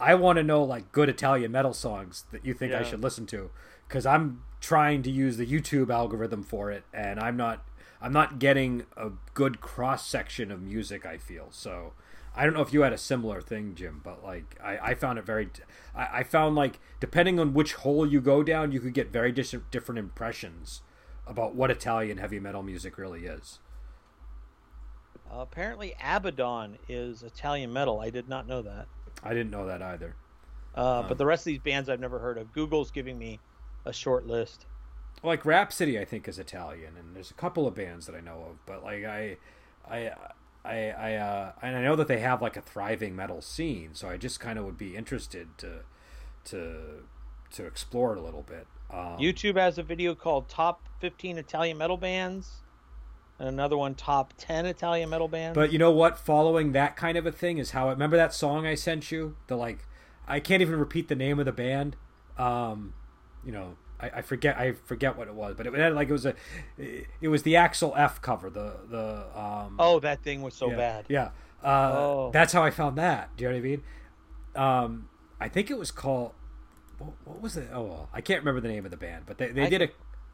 I want to know like good Italian metal songs that you think yeah. I should listen to, because I'm trying to use the YouTube algorithm for it, and I'm not I'm not getting a good cross section of music. I feel so. I don't know if you had a similar thing, Jim, but like I, I found it very. I, I found like depending on which hole you go down, you could get very different different impressions about what Italian heavy metal music really is. Uh, apparently, Abaddon is Italian metal. I did not know that. I didn't know that either. Uh, um, but the rest of these bands I've never heard of. Google's giving me a short list. like Rhapsody, I think is Italian, and there's a couple of bands that I know of, but like I, I, I, I, uh, and I know that they have like a thriving metal scene, so I just kind of would be interested to, to, to explore it a little bit. Um, YouTube has a video called "Top 15 Italian Metal Bands," and another one "Top 10 Italian Metal Bands." But you know what? Following that kind of a thing is how. I remember that song I sent you. The like, I can't even repeat the name of the band. Um, you know, I, I forget. I forget what it was, but it had like it was a. It was the Axel F cover. The the. Um, oh, that thing was so yeah, bad. Yeah. Uh, Oh. That's how I found that. Do you know what I mean? Um, I think it was called. What, what was it? Oh, well, I can't remember the name of the band, but they, they I did a.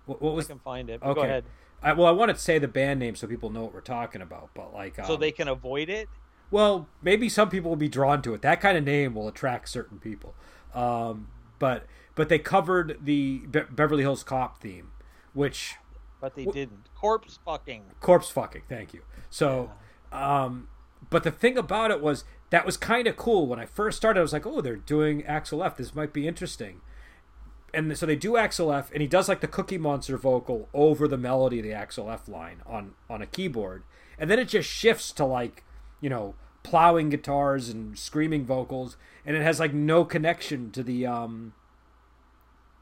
What, what I was? can find it. Okay. Go ahead. I, well, I want to say the band name so people know what we're talking about, but like, um, So they can avoid it. well, maybe some people will be drawn to it. That kind of name will attract certain people. Um, but but they covered the Be- Beverly Hills Cop theme, which But they didn't. Corpse fucking. corpse fucking. Thank you. So, um, but the thing about it was that was kind of cool. When I first started, I was like, oh, they're doing Axel F. This might be interesting. And so they do Axel F, and he does like the Cookie Monster vocal over the melody of the Axel F line on on a keyboard, and then it just shifts to like, you know, plowing guitars and screaming vocals, and it has like no connection to the um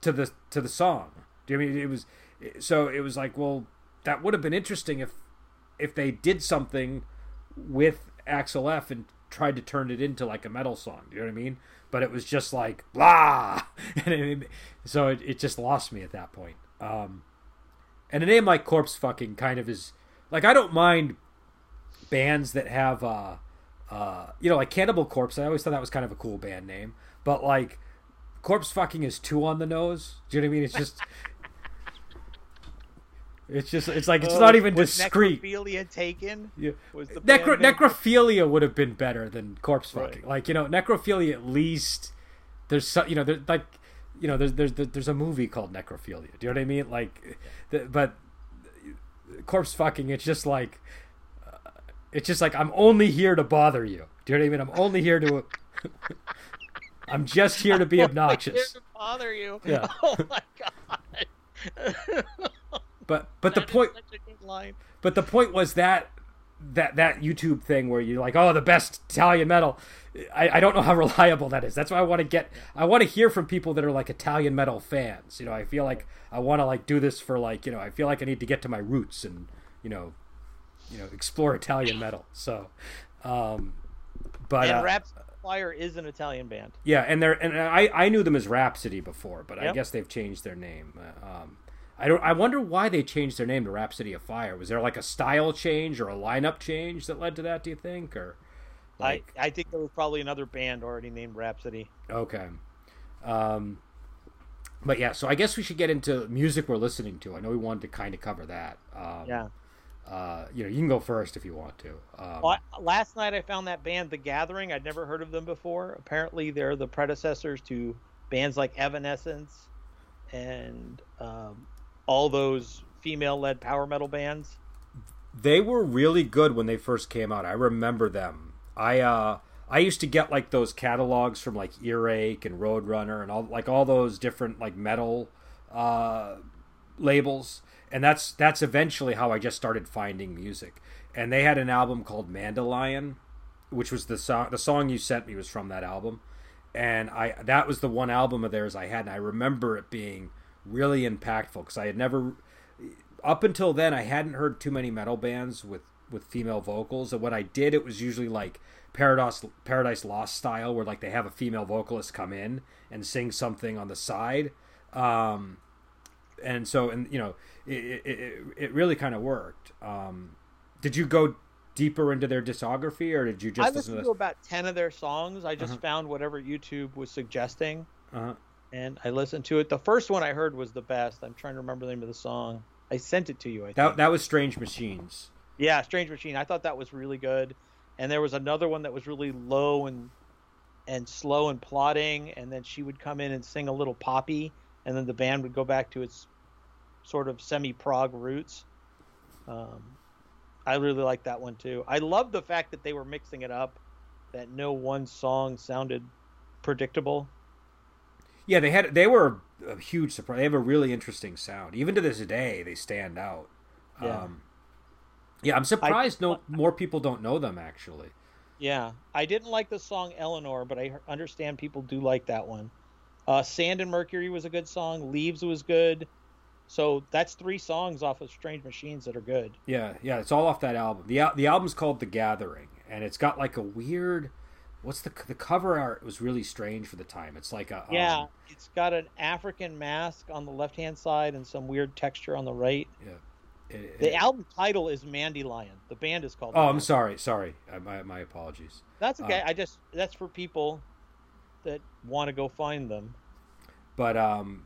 to the to the song. Do you know I mean it was so it was like, well, that would have been interesting if if they did something with Axel F and tried to turn it into like a metal song. Do you know what I mean? But it was just like blah, and it, so it, it just lost me at that point. Um, and a name like Corpse Fucking kind of is like I don't mind bands that have uh uh you know like Cannibal Corpse. I always thought that was kind of a cool band name, but like Corpse Fucking is too on the nose. Do you know what I mean? It's just. It's just, it's like, it's Oh, not even was discreet. Necrophilia taken. Yeah. Was the Necro- necrophilia would have been better than corpse Right. fucking. Like you know, necrophilia at least there's some, you know, there's like you know, there's there's there's a movie called Necrophilia. Do you know what I mean? Like, the, but corpse fucking, it's just like uh, it's just like I'm only here to bother you. Do you know what I mean? I'm only here to. I'm just here to be Here obnoxious. to bother you. Yeah. Oh my god. But but the point Such a good line. But the point was that that that YouTube thing where you're like, oh, the best Italian metal. I, I don't know how reliable that is. That's why I want to get. I want to hear from people that are like Italian metal fans. You know, I feel like I want to like do this for like you know. I feel like I need to get to my roots and you know, you know, explore Italian metal. So, um, but And uh, Raps Fire is an Italian band. yeah, and they're and I I knew them as Rhapsody before, but I guess they've changed their name. Uh, Um, I don't. I wonder why they changed their name to Rhapsody of Fire. Was there like a style change or a lineup change that led to that? Do you think? Or like I, I think there was probably another band already named Rhapsody. okay, um, but yeah. So I guess we should get into music we're listening to. I know we wanted to kind of cover that. Um, Yeah. Uh, you know, you can go first if you want to. Um, Well, I- last night I found that band, The Gathering. I'd never heard of them before. Apparently, they're the predecessors to bands like Evanescence and um, all those female-led power metal bands. they were really good when they first came out. I remember them. I uh I used to get like those catalogs from like Earache and Roadrunner and all like all those different like metal uh labels and that's that's eventually how I just started finding music. And they had an album called Mandylion, which was the song the song you sent me was from that album. And I that was the one album of theirs I had and I remember it being really impactful because I had never up until then I hadn't heard too many metal bands with with female vocals. And when I did it was usually like Paradise Paradise Lost style where like they have a female vocalist come in and sing something on the side. Um and so and you know it it, it, really kind of worked. Um did you go deeper into their discography or did you just I listen to to about 10 of their songs. I just Uh-huh. found whatever YouTube was suggesting, uh and I listened to it. The first one I heard was the best. I'm trying to remember the name of the song. I sent it to you, I think. that that was Strange Machines Yeah, Strange Machine. I thought that was really good. And there was another one that was really low and and slow and plotting, and then she would come in and sing a little poppy, and then the band would go back to its sort of semi prog roots. Um, I really like that one too. I love the fact that they were mixing it up, that no one song sounded predictable. Yeah, they had they were a huge surprise. They have a really interesting sound. Even to this day, they stand out. Yeah. Um, yeah, I'm surprised I- no more people don't know them actually. Yeah, I didn't like the song Eleanor, but I understand people do like that one. Uh, Sand and Mercury was a good song. Leaves was good. So that's three songs off of Strange Machines that are good. Yeah, yeah, it's all off that album. the The album's called The Gathering, and it's got like a weird. What's the the cover art was really strange for the time. It's like a Yeah, um, it's got an African mask on the left hand side and some weird texture on the right. it- The it- album title is Mandylion. The band is called. oh, I'm sorry, sorry. My my apologies. That's okay. uh, I just that's for people that want to go find them. but um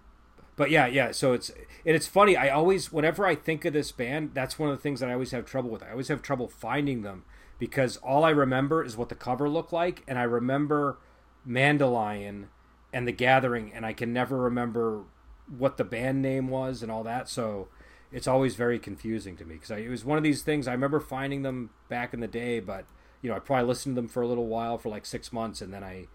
but yeah yeah so it's and it's funny i always whenever i think of this band that's one of the things that i always have trouble with i always have trouble finding them because all i remember is what the cover looked like and i remember Mandylion and the gathering and i can never remember what the band name was and all that so it's always very confusing to me because it was one of these things i remember finding them back in the day but you know i probably listened to them for a little while for like six months and then i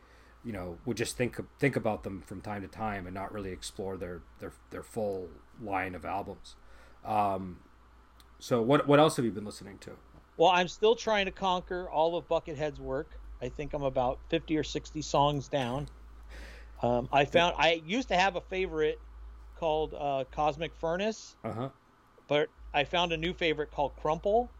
you know would just think think about them from time to time and not really explore their their their full line of albums. Um, so what what else have you been listening to? Well, I'm still trying to conquer all of Buckethead's work. I think I'm about 50 or 60 songs down. Um, I found I used to have a favorite called uh, Cosmic Furnace, Uh huh. but I found a new favorite called Crumple,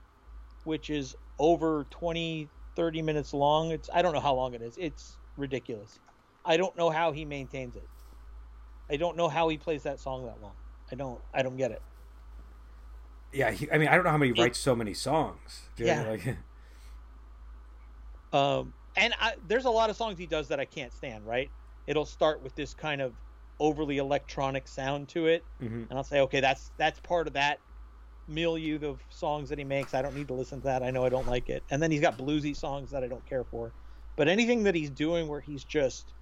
which is over 20, 30 minutes long. It's I don't know how long it is. It's ridiculous. I don't know how he maintains it. I don't know how he plays that song that long. I don't. I don't get it. Yeah, he, I mean I don't know how many It- writes so many songs. dude. Yeah. Like, Um, and I, there's a lot of songs he does that I can't stand. Right? It'll start with this kind of overly electronic sound to it, mhm. and I'll say, okay, that's that's part of that milieu of songs that he makes. I don't need to listen to that. I know I don't like it. And then he's got bluesy songs that I don't care for. But anything that he's doing where he's just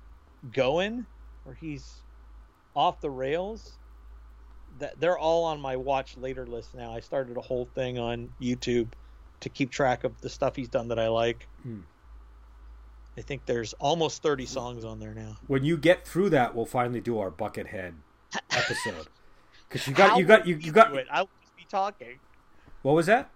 going, where he's off the rails, they're all on my watch later list now. I started a whole thing on YouTube to keep track of the stuff he's done that I like. Hmm. I think there's almost 30 songs on there now. When you get through that, we'll finally do our Buckethead episode. Because you got How you got you, you got do it? I'll just be talking. what was that?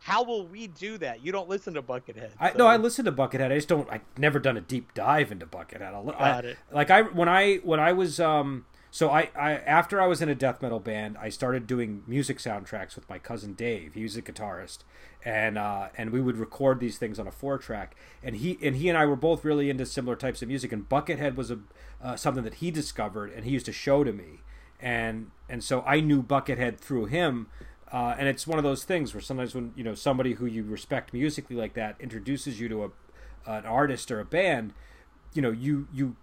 How will we do that? You don't listen to Buckethead. I, no, I listen to Buckethead. I just don't. I've never done a deep dive into Buckethead. I'll, I, Got it. Like I when I when I was um so I, I after I was in a death metal band, I started doing music soundtracks with my cousin Dave. He was a guitarist, and uh, and we would record these things on a four track. And he and he and I were both really into similar types of music. And Buckethead was a uh, something that he discovered, and he used to show to me. And and so I knew Buckethead through him. Uh, and it's one of those things where sometimes when you know somebody who you respect musically like that introduces you to a an artist or a band, you know you you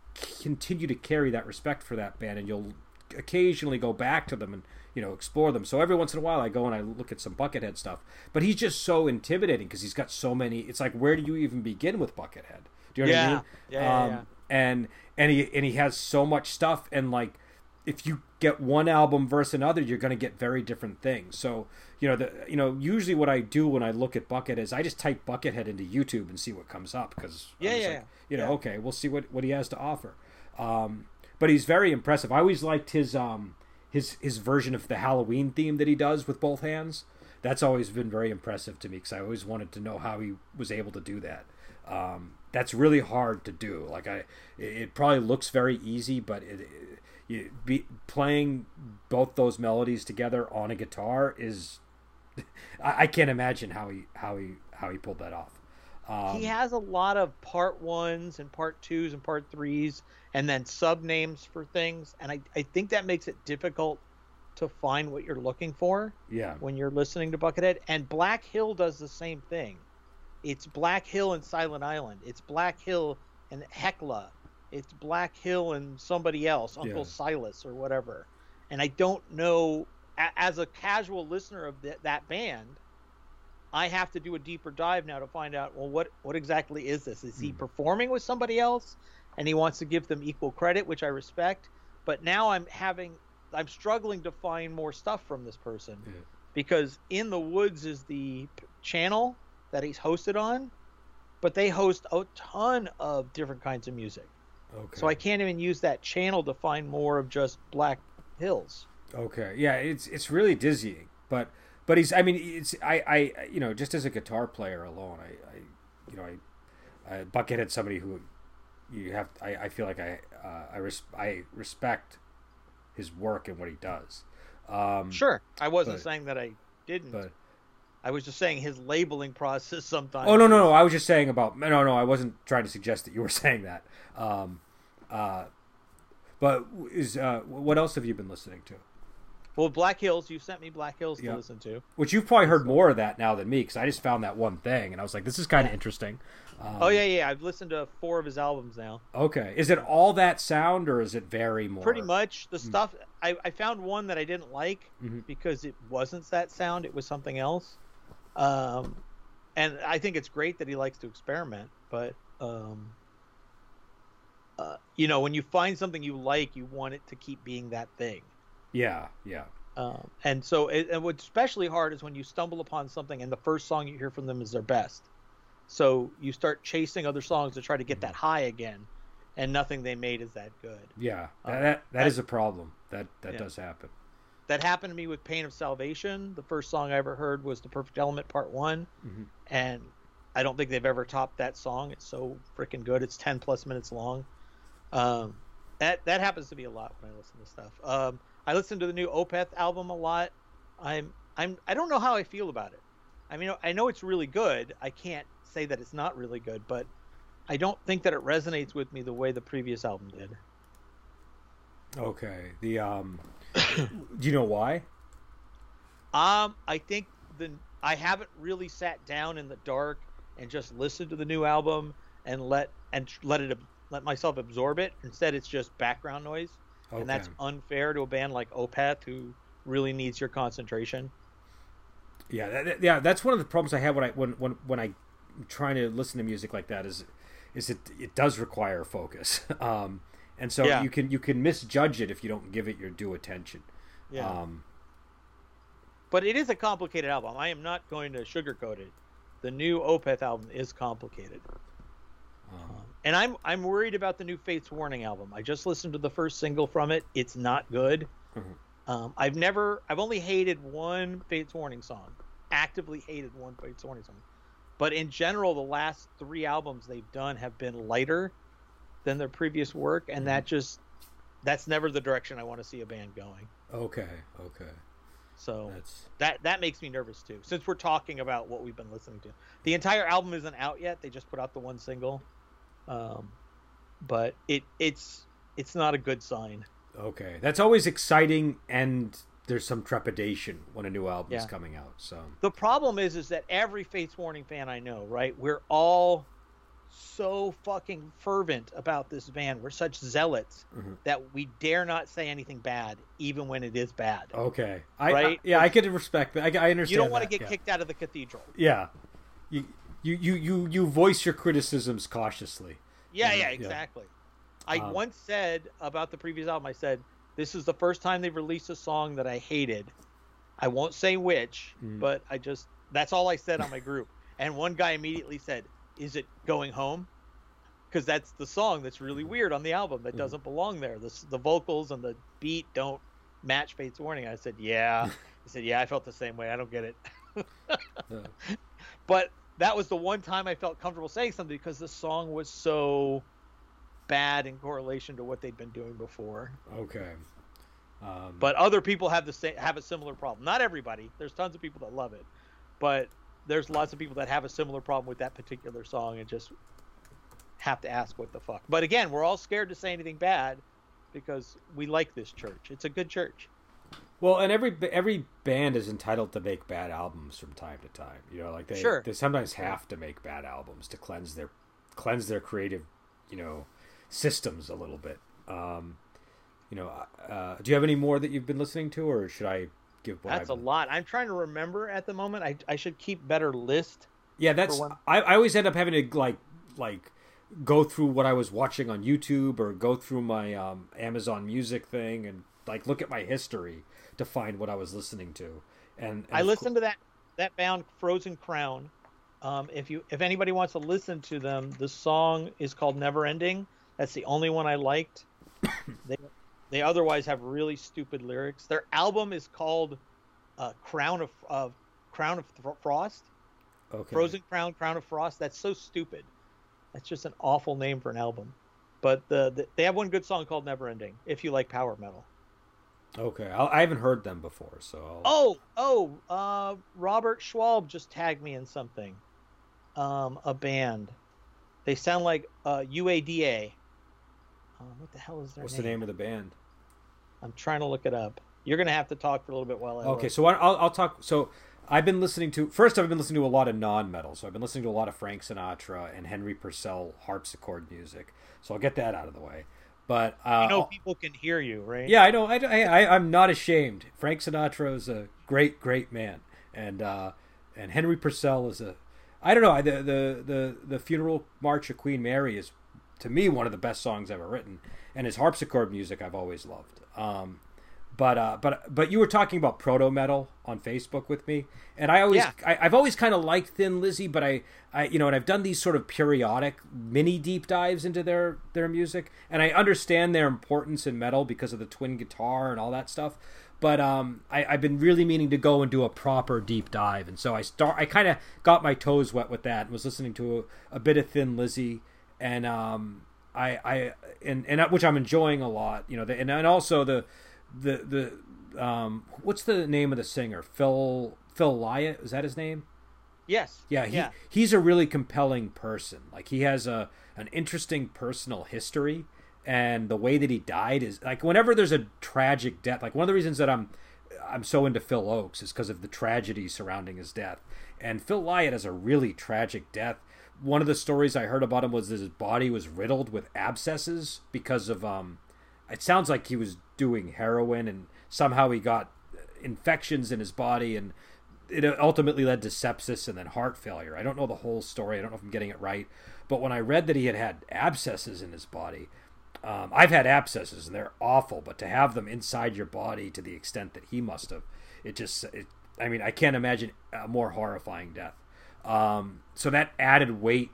continue to carry that respect for that band, and you'll occasionally go back to them and you know explore them. So every once in a while, I go and I look at some Buckethead stuff. But he's just so intimidating because he's got so many. It's like where do you even begin with Buckethead? Do you know what I Yeah. mean? Um, Yeah, yeah, yeah. And and he and he has so much stuff, and like if you get one album versus another, you're going to get very different things. So you know the you know usually what I do when I look at Buckethead is I just type Buckethead into YouTube and see what comes up because Yeah, yeah, like, you know yeah. okay we'll see what what he has to offer. Um, but he's very impressive. I always liked his um his his version of the Halloween theme that he does with both hands. That's always been very impressive to me because I always wanted to know how he was able to do that. Um, that's really hard to do. Like I, it, probably looks very easy, but it, it you, be, playing both those melodies together on a guitar is I, I can't imagine how he how he how he pulled that off. Um, he has a lot of part ones and part twos and part threes and then sub names for things and I, I think that makes it difficult to find what you're looking for yeah, when you're listening to buckethead. And black hill does the same thing. It's black hill and silent island. It's black hill and Heklaa. It's black hill and somebody else uncle Yeah. silas or whatever. And i don't know as a casual listener of that band I have to do a deeper dive now to find out well what what exactly is this? Is he Hmm. performing with somebody else and he wants to give them equal credit, which I respect, but now I'm having I'm struggling to find more stuff from this person Yeah. because In the Woods is the channel that he's hosted on, but they host a ton of different kinds of music. Okay. So I can't even use that channel to find more of just Black Hills. Okay. Yeah, it's it's really dizzying, but but he's I mean it's I I you know just as a guitar player alone I, I you know I, I Buckethead's somebody who you have I, I feel like I uh, I res- I respect his work and what he does. Um, Sure, I wasn't but- saying that I didn't. But I was just saying his labeling process sometimes. oh no no no I was just saying about no no I wasn't trying to suggest that you were saying that. Um, uh, but is uh, what else have you been listening to? Well, Black Hills, you sent me Black Hills to Yeah. listen to. Which you've probably heard more of that now than me because I just found that one thing and I was like, this is kind of interesting. Um, oh yeah, yeah. I've listened to four of his albums now. Okay. Is it all that sound or is it vary more? Pretty much the stuff. I, I found one that I didn't like Mhm. because it wasn't that sound. It was something else. Um, and I think it's great that he likes to experiment. But um, uh, you know, when you find something you like, you want it to keep being that thing. Yeah, yeah. Um, and so, it, and what's especially hard is when you stumble upon something and the first song you hear from them is their best. So you start chasing other songs to try to get that high again, and nothing they made is that good. Yeah. That, that, that I- a problem. That that Yeah. does happen. That happened to me with Pain of Salvation. The first song I ever heard was The Perfect Element Part One, Mhm. and I don't think they've ever topped that song. It's so freaking good. It's ten plus minutes long. Um, that that happens to me a lot when I listen to stuff. Um, I listen to the new Opeth album a lot. I'm I'm I don't know how I feel about it. I mean, I know it's really good. I can't say that it's not really good, but I don't think that it resonates with me the way the previous album did. Okay. The um do you know why? Um, I think the I haven't really sat down in the dark and just listened to the new album and let and let it let myself absorb it. Instead, it's just background noise, Okay. and that's unfair to a band like Opeth who really needs your concentration. Yeah, that, yeah, that's one of the problems I have when I when when when I am trying to listen to music like that is is it it does require focus. Um and so Yeah. you can you can misjudge it if you don't give it your due attention. Yeah, Um but it is a complicated album. I am not going to sugarcoat it. The new Opeth album is complicated. Um, And I'm I'm worried about the new Fates Warning album. I just listened to the first single from it. It's not good. Mhm. Um, I've never I've only hated one Fates Warning song. Actively hated one Fates Warning song. But in general, the last three albums they've done have been lighter than their previous work, and that just that's never the direction I want to see a band going. okay, okay. So That's that that makes me nervous too. Since we're talking about what we've been listening to, the entire album isn't out yet. They just put out the one single, um, but it it's it's not a good sign. okay. That's always exciting and there's some trepidation when a new album is Yeah. coming out. So The problem is is that every Fates Warning fan I know, right? We're all so fucking fervent about this band. We're such zealots Mhm. that we dare not say anything bad, even when it is bad. okay. I, Right? I yeah, I could respect that. I, I understand you don't want to get yeah. kicked out of the cathedral. Yeah. You you you you you voice your criticisms cautiously. Yeah, Yeah, yeah, yeah. exactly. I Um, once said about the previous album, I said, this is the first time they've released a song that I hated. I won't say which, Mm. but I just, that's all I said on my group. And one guy immediately said, is it Going Home? Because that's the song that's really weird on the album that Mhm. doesn't belong there. The, the vocals and the beat don't match Fates Warning. I said, yeah. He said, yeah, I felt the same way. I don't get it. Uh, But that was the one time I felt comfortable saying something because the song was so bad in correlation to what they'd been doing before. okay. Um, But other people have the same have a similar problem. Not everybody. There's tons of people that love it, but there's lots of people that have a similar problem with that particular song and just have to ask what the fuck. But again, we're all scared to say anything bad because we like this church. It's a good church. Well, and every every band is entitled to make bad albums from time to time. You know, like they Sure. they sometimes have to make bad albums to cleanse their cleanse their creative, you know, systems a little bit. Um, you know, uh, do you have any more that you've been listening to, or should I give? That's a I've been- lot. I'm trying to remember at the moment. I, I should keep better list. Yeah, that's. I, I always end up having to like like go through what I was watching on YouTube or go through my um, Amazon Music thing and like look at my history to find what I was listening to. And, and I listened to that that band Frozen Crown. Um, if you if anybody wants to listen to them, the song is called Never Ending. That's the only one I liked. they they otherwise have really stupid lyrics. Their album is called uh, Crown of uh, Crown of Frost. Okay. Frozen Crown, Crown of Frost. That's so stupid. That's just an awful name for an album. But the, the they have one good song called Never Ending. If you like power metal. Okay, I'll, I have not heard them before, so. I'll... Oh, oh, uh, Robert Schwab just tagged me in something. Um, a band. They sound like uh, UADA. Uh, what the hell is their What's name? the name of the band? I'm trying to look it up. You're gonna have to talk for a little bit while I. Okay, look. so I'll, I'll talk. So I've been listening to first. I've been listening to a lot of non-metal. So I've been listening to a lot of Frank Sinatra and Henry Purcell harpsichord music. So I'll get that out of the way. But uh, you know, people can hear you, right? Yeah, I know. I, I, I'm not ashamed. Frank Sinatra is a great, great man, and uh, and Henry Purcell is a. I don't know. The, the the the funeral march of Queen Mary is, to me, one of the best songs ever written, and his harpsichord music I've always loved. Um, but uh, but but you were talking about proto metal on Facebook with me, and I always Yeah. I, I've always kind of liked Thin Lizzy, but I I you know, and I've done these sort of periodic mini deep dives into their their music, and I understand their importance in metal because of the twin guitar and all that stuff. But um, I, I've been really meaning to go and do a proper deep dive, and so I start. I kind of got my toes wet with that, and was listening to a, a bit of Thin Lizzy, and um, I, I, and and which I'm enjoying a lot. You know, the, and and also the, the the um, what's the name of the singer? Phil Phil Lynott is that his name? Yes. Yeah, he, yeah. he's a really compelling person. Like he has a an interesting personal history, and the way that he died is like whenever there's a tragic death. Like one of the reasons that I'm I'm so into Phil Ochs is because of the tragedy surrounding his death. And Phil Lynott has a really tragic death. One of the stories I heard about him was that his body was riddled with abscesses because of um. It sounds like he was doing heroin, and somehow he got infections in his body, and it ultimately led to sepsis and then heart failure. I don't know the whole story. I don't know if I'm getting it right. But when I read that he had had abscesses in his body, um, I've had abscesses and they're awful. But to have them inside your body to the extent that he must have, it just, it, I mean, I can't imagine a more horrifying death. Um, so that added weight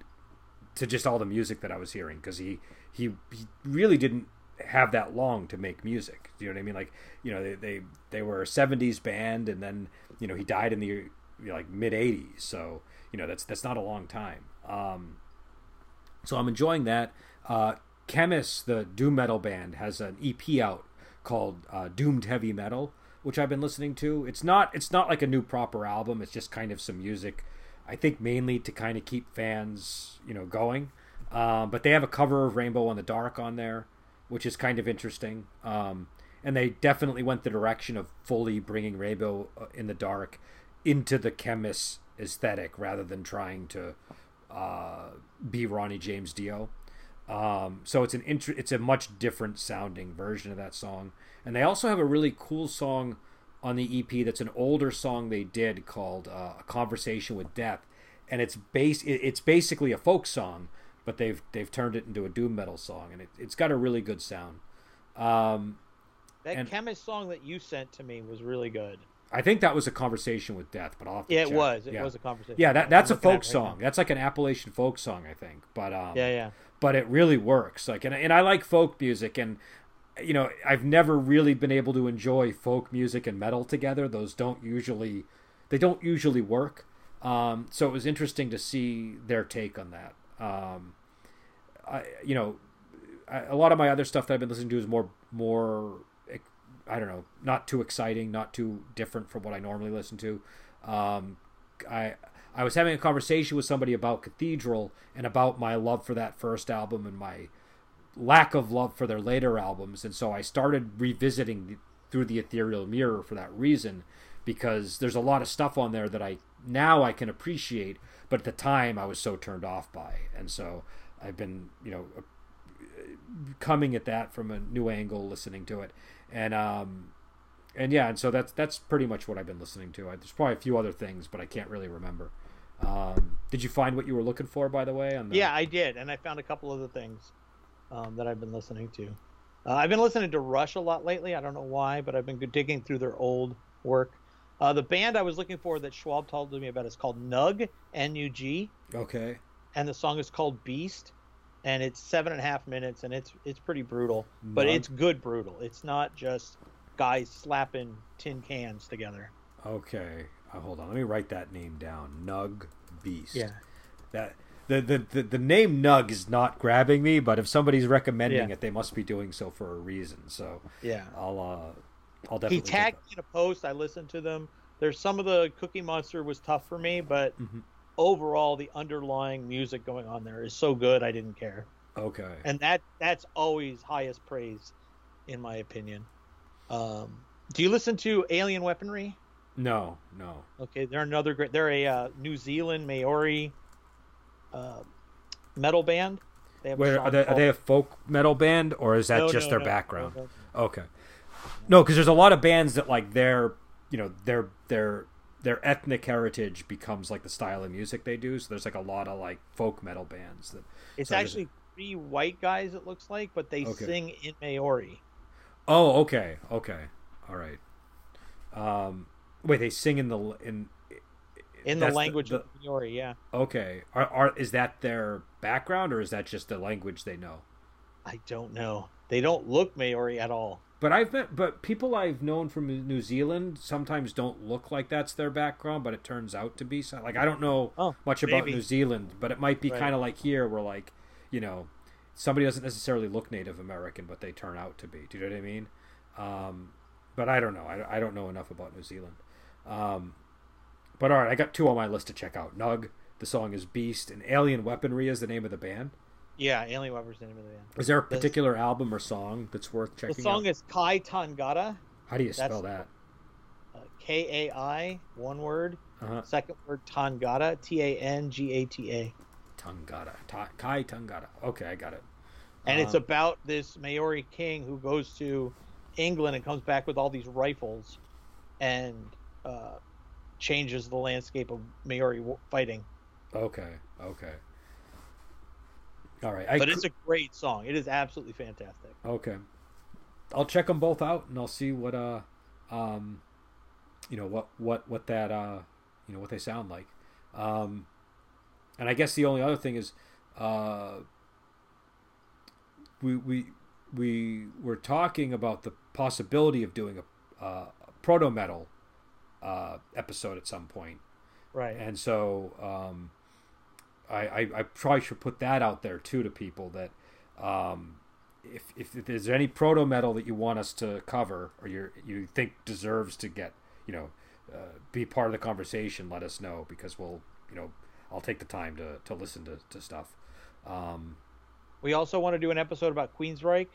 to just all the music that I was hearing because he, he he really didn't have that long to make music. Do you know what I mean? Like you know they they, they were a '70s band, and then you know he died in the you know, like mid '80s. So you know that's that's not a long time. Um, so I'm enjoying that. Uh, Khemmis, the doom metal band, has an EP out called uh, Doomed Heavy Metal, which I've been listening to. It's not it's not like a new proper album. It's just kind of some music. I think mainly to kind of keep fans you know going. Um, but they have a cover of Rainbow in the Dark on there, which is kind of interesting. Um, and they definitely went the direction of fully bringing Rainbow uh, in the Dark into the Khemmis aesthetic rather than trying to uh, be Ronnie James Dio. Um, so it's an int- it's a much different sounding version of that song. And they also have a really cool song on the EP that's an older song they did called uh, "A Conversation with Death," and it's base it's basically a folk song, but they've they've turned it into a doom metal song, and it, it's got a really good sound. Um, That and- Khemmis song that you sent to me was really good. I think that was a conversation with death, but I'll have to Yeah, it check. was. It yeah. was a conversation. Yeah, that I'm that's a folk right song. now. That's like an Appalachian folk song, I think. But um, Yeah, yeah. but it really works. Like, and and I like folk music, and you know, I've never really been able to enjoy folk music and metal together. Those don't usually, they don't usually work. Um, so it was interesting to see their take on that. Um, I, you know, I, a lot of my other stuff that I've been listening to is more more I don't know, not too exciting, not too different from what I normally listen to. Um, I I was having a conversation with somebody about Cathedral and about my love for that first album and my lack of love for their later albums, and so I started revisiting the, through the Ethereal Mirror for that reason, because there's a lot of stuff on there that I now I can appreciate, but at the time I was so turned off by, and so I've been you know coming at that from a new angle, listening to it, and um, and yeah, and so that's that's pretty much what I've been listening to. I, there's probably a few other things, but I can't really remember. Um, did you find what you were looking for, by the way? On the... Yeah, I did, and I found a couple other things um, that I've been listening to. Uh, I've been listening to Rush a lot lately. I don't know why, but I've been digging through their old work. Uh, the band I was looking for that Schwab told me about is called Nug, N-U-G, Okay. and the song is called Beast. and it's seven and a half minutes, and it's it's pretty brutal, but Nug? it's good brutal. It's not just guys slapping tin cans together. Okay, uh, hold on. Let me write that name down. Nug Beast. Yeah. That the, the the the name Nug is not grabbing me, but if somebody's recommending Yeah. it, they must be doing so for a reason. So Yeah. I'll uh I'll He definitely. take tagged me in a post. I listened to them. There's some of the Cookie Monster was tough for me, but Mhm. overall the underlying music going on there is so good I didn't care. Okay. And that that's always highest praise, in my opinion. Um, do you listen to Alien Weaponry? No, no. Okay, they're another great. They're a uh, New Zealand Maori uh, metal band. They have Where are they? Are they a folk metal band, or is that No, just no, their no, background? Okay. No, because there's a lot of bands that like their, you know, their their their ethnic heritage becomes like the style of music they do. So there's like a lot of like folk metal bands that. It's So actually three white guys. It looks like, but they Okay. sing in Maori. Oh, okay, okay, all right. Um, wait, they sing in the in In the language the- of Maori, yeah. Okay, are, are is that their background or is that just the language they know? I don't know. They don't look Maori at all. But I've met, but people I've known from New Zealand sometimes don't look like that's their background, but it turns out to be so. Like I don't know Oh, much about maybe. New Zealand, but it might be Right. kind of like here, where like you know somebody doesn't necessarily look Native American, but they turn out to be. Do you know what I mean? Um, but I don't know. I, I don't know enough about New Zealand. Um, but all right, I got two on my list to check out. Nug, the song is Beast, and Alien Weaponry is the name of the band. Yeah, Alien Weaponry's the name of the band. Is there a particular album or song that's worth checking? Out? The song out? is Kai Tangata. How do you that's- spell that? Uh, K A I, one word. Uh-huh. Second word Tangata. T A N G A T A. Tangata. Ta- Kai Tangata. Okay, I got it. And it's Um, about this Maori king who goes to England and comes back with all these rifles and uh, changes the landscape of Maori fighting. Okay, okay. All right. I But it's a great song. It is absolutely fantastic. okay. I'll check them both out and I'll see what uh um you know what what what that uh you know what they sound like. Um and I guess the only other thing is uh we we we were talking about the possibility of doing a, uh, a proto metal uh, episode at some point. Right. and so um, I, I I probably should put that out there too to people that um, if, if if there's any proto metal that you want us to cover or you you think deserves to get you know uh, be part of the conversation, let us know because we'll you know I'll take the time to to listen to, to stuff. Um, We also want to do an episode about Queensryche.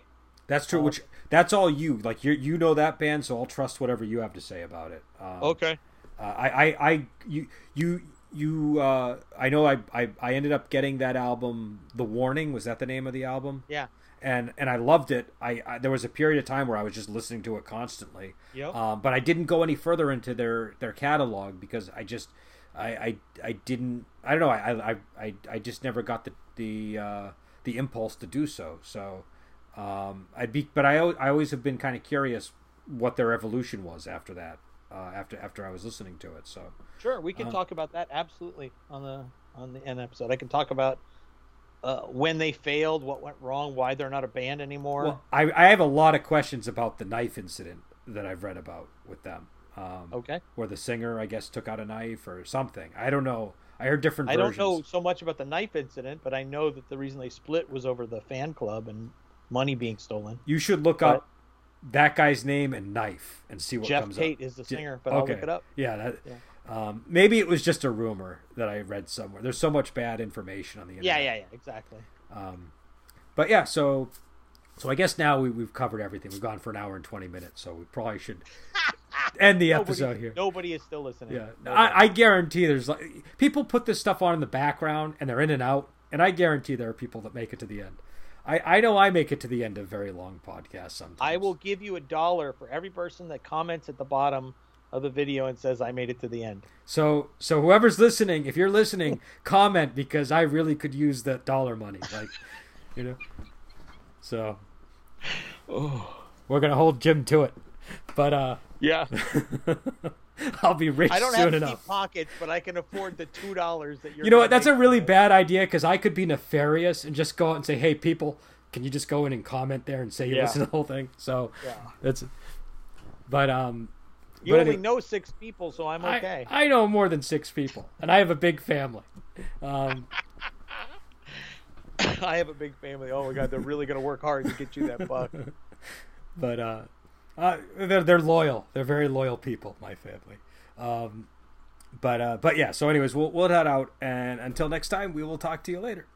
that's true. Um, which that's all you like. You you know that band, so I'll trust whatever you have to say about it. Um, Okay. Uh, I, I, I, you, you, you. Uh, I know. I, I, I ended up getting that album. The Warning was that the name of the album? Yeah. And and I loved it. I, I there was a period of time where I was just listening to it constantly. Yep. Um, but I didn't go any further into their their catalog because I just, I, I, I didn't. I don't know. I, I, I, I just never got the the uh, the impulse to do so. So, um, I'd be. But I, I always have been kind of curious what their evolution was after that. Uh, after after I was listening to it, so Sure, we can Uh, talk about that absolutely on the on the end episode. I can talk about uh, when they failed, what went wrong, why they're not a band anymore. well, I I have a lot of questions about the knife incident that I've read about with them. Um, okay. where the singer, I guess, took out a knife or something. I don't know. I heard different I don't versions. know so much about the knife incident, but I know that the reason they split was over the fan club and money being stolen. You should look But- up that guy's name and knife and see what Geoff comes Tate up. is the singer, but I'll look it up. Yeah, that, Yeah. Um, maybe it was just a rumor that I read somewhere. There's so much bad information on the internet. yeah, yeah, yeah, exactly. Um, but yeah, so so I guess now we, we've covered everything. We've gone for an hour and twenty minutes, so we probably should end the episode nobody, here. Nobody is still listening. Yeah, I, I guarantee there's like people put this stuff on in the background and they're in and out, and I guarantee there are people that make it to the end. I, I know I make it to the end of very long podcasts sometimes. I will give you a dollar for every person that comments at the bottom of the video and says I made it to the end. So so whoever's listening, if you're listening, comment because I really could use that dollar money. Like, you know. So Oh. we're gonna hold Jim to it. but uh, yeah, I'll be rich I don't soon have enough. deep pockets, but I can afford the two dollars that you're. You know what? That's a really bad idea because I could be nefarious and just go out and say, "Hey, people, can you just go in and comment there and say you Yeah. listen to the whole thing?" So Yeah. that's. But um, You but only anyway, know six people, so I'm okay. I, I know more than six people, and I have a big family. Um, I have a big family. Oh my god, they're really gonna work hard to get you that buck. but uh, uh, they're they're loyal. They're very loyal people. My family. Um, but uh, but yeah. So anyways, we'll we'll head out, and until next time, we will talk to you later.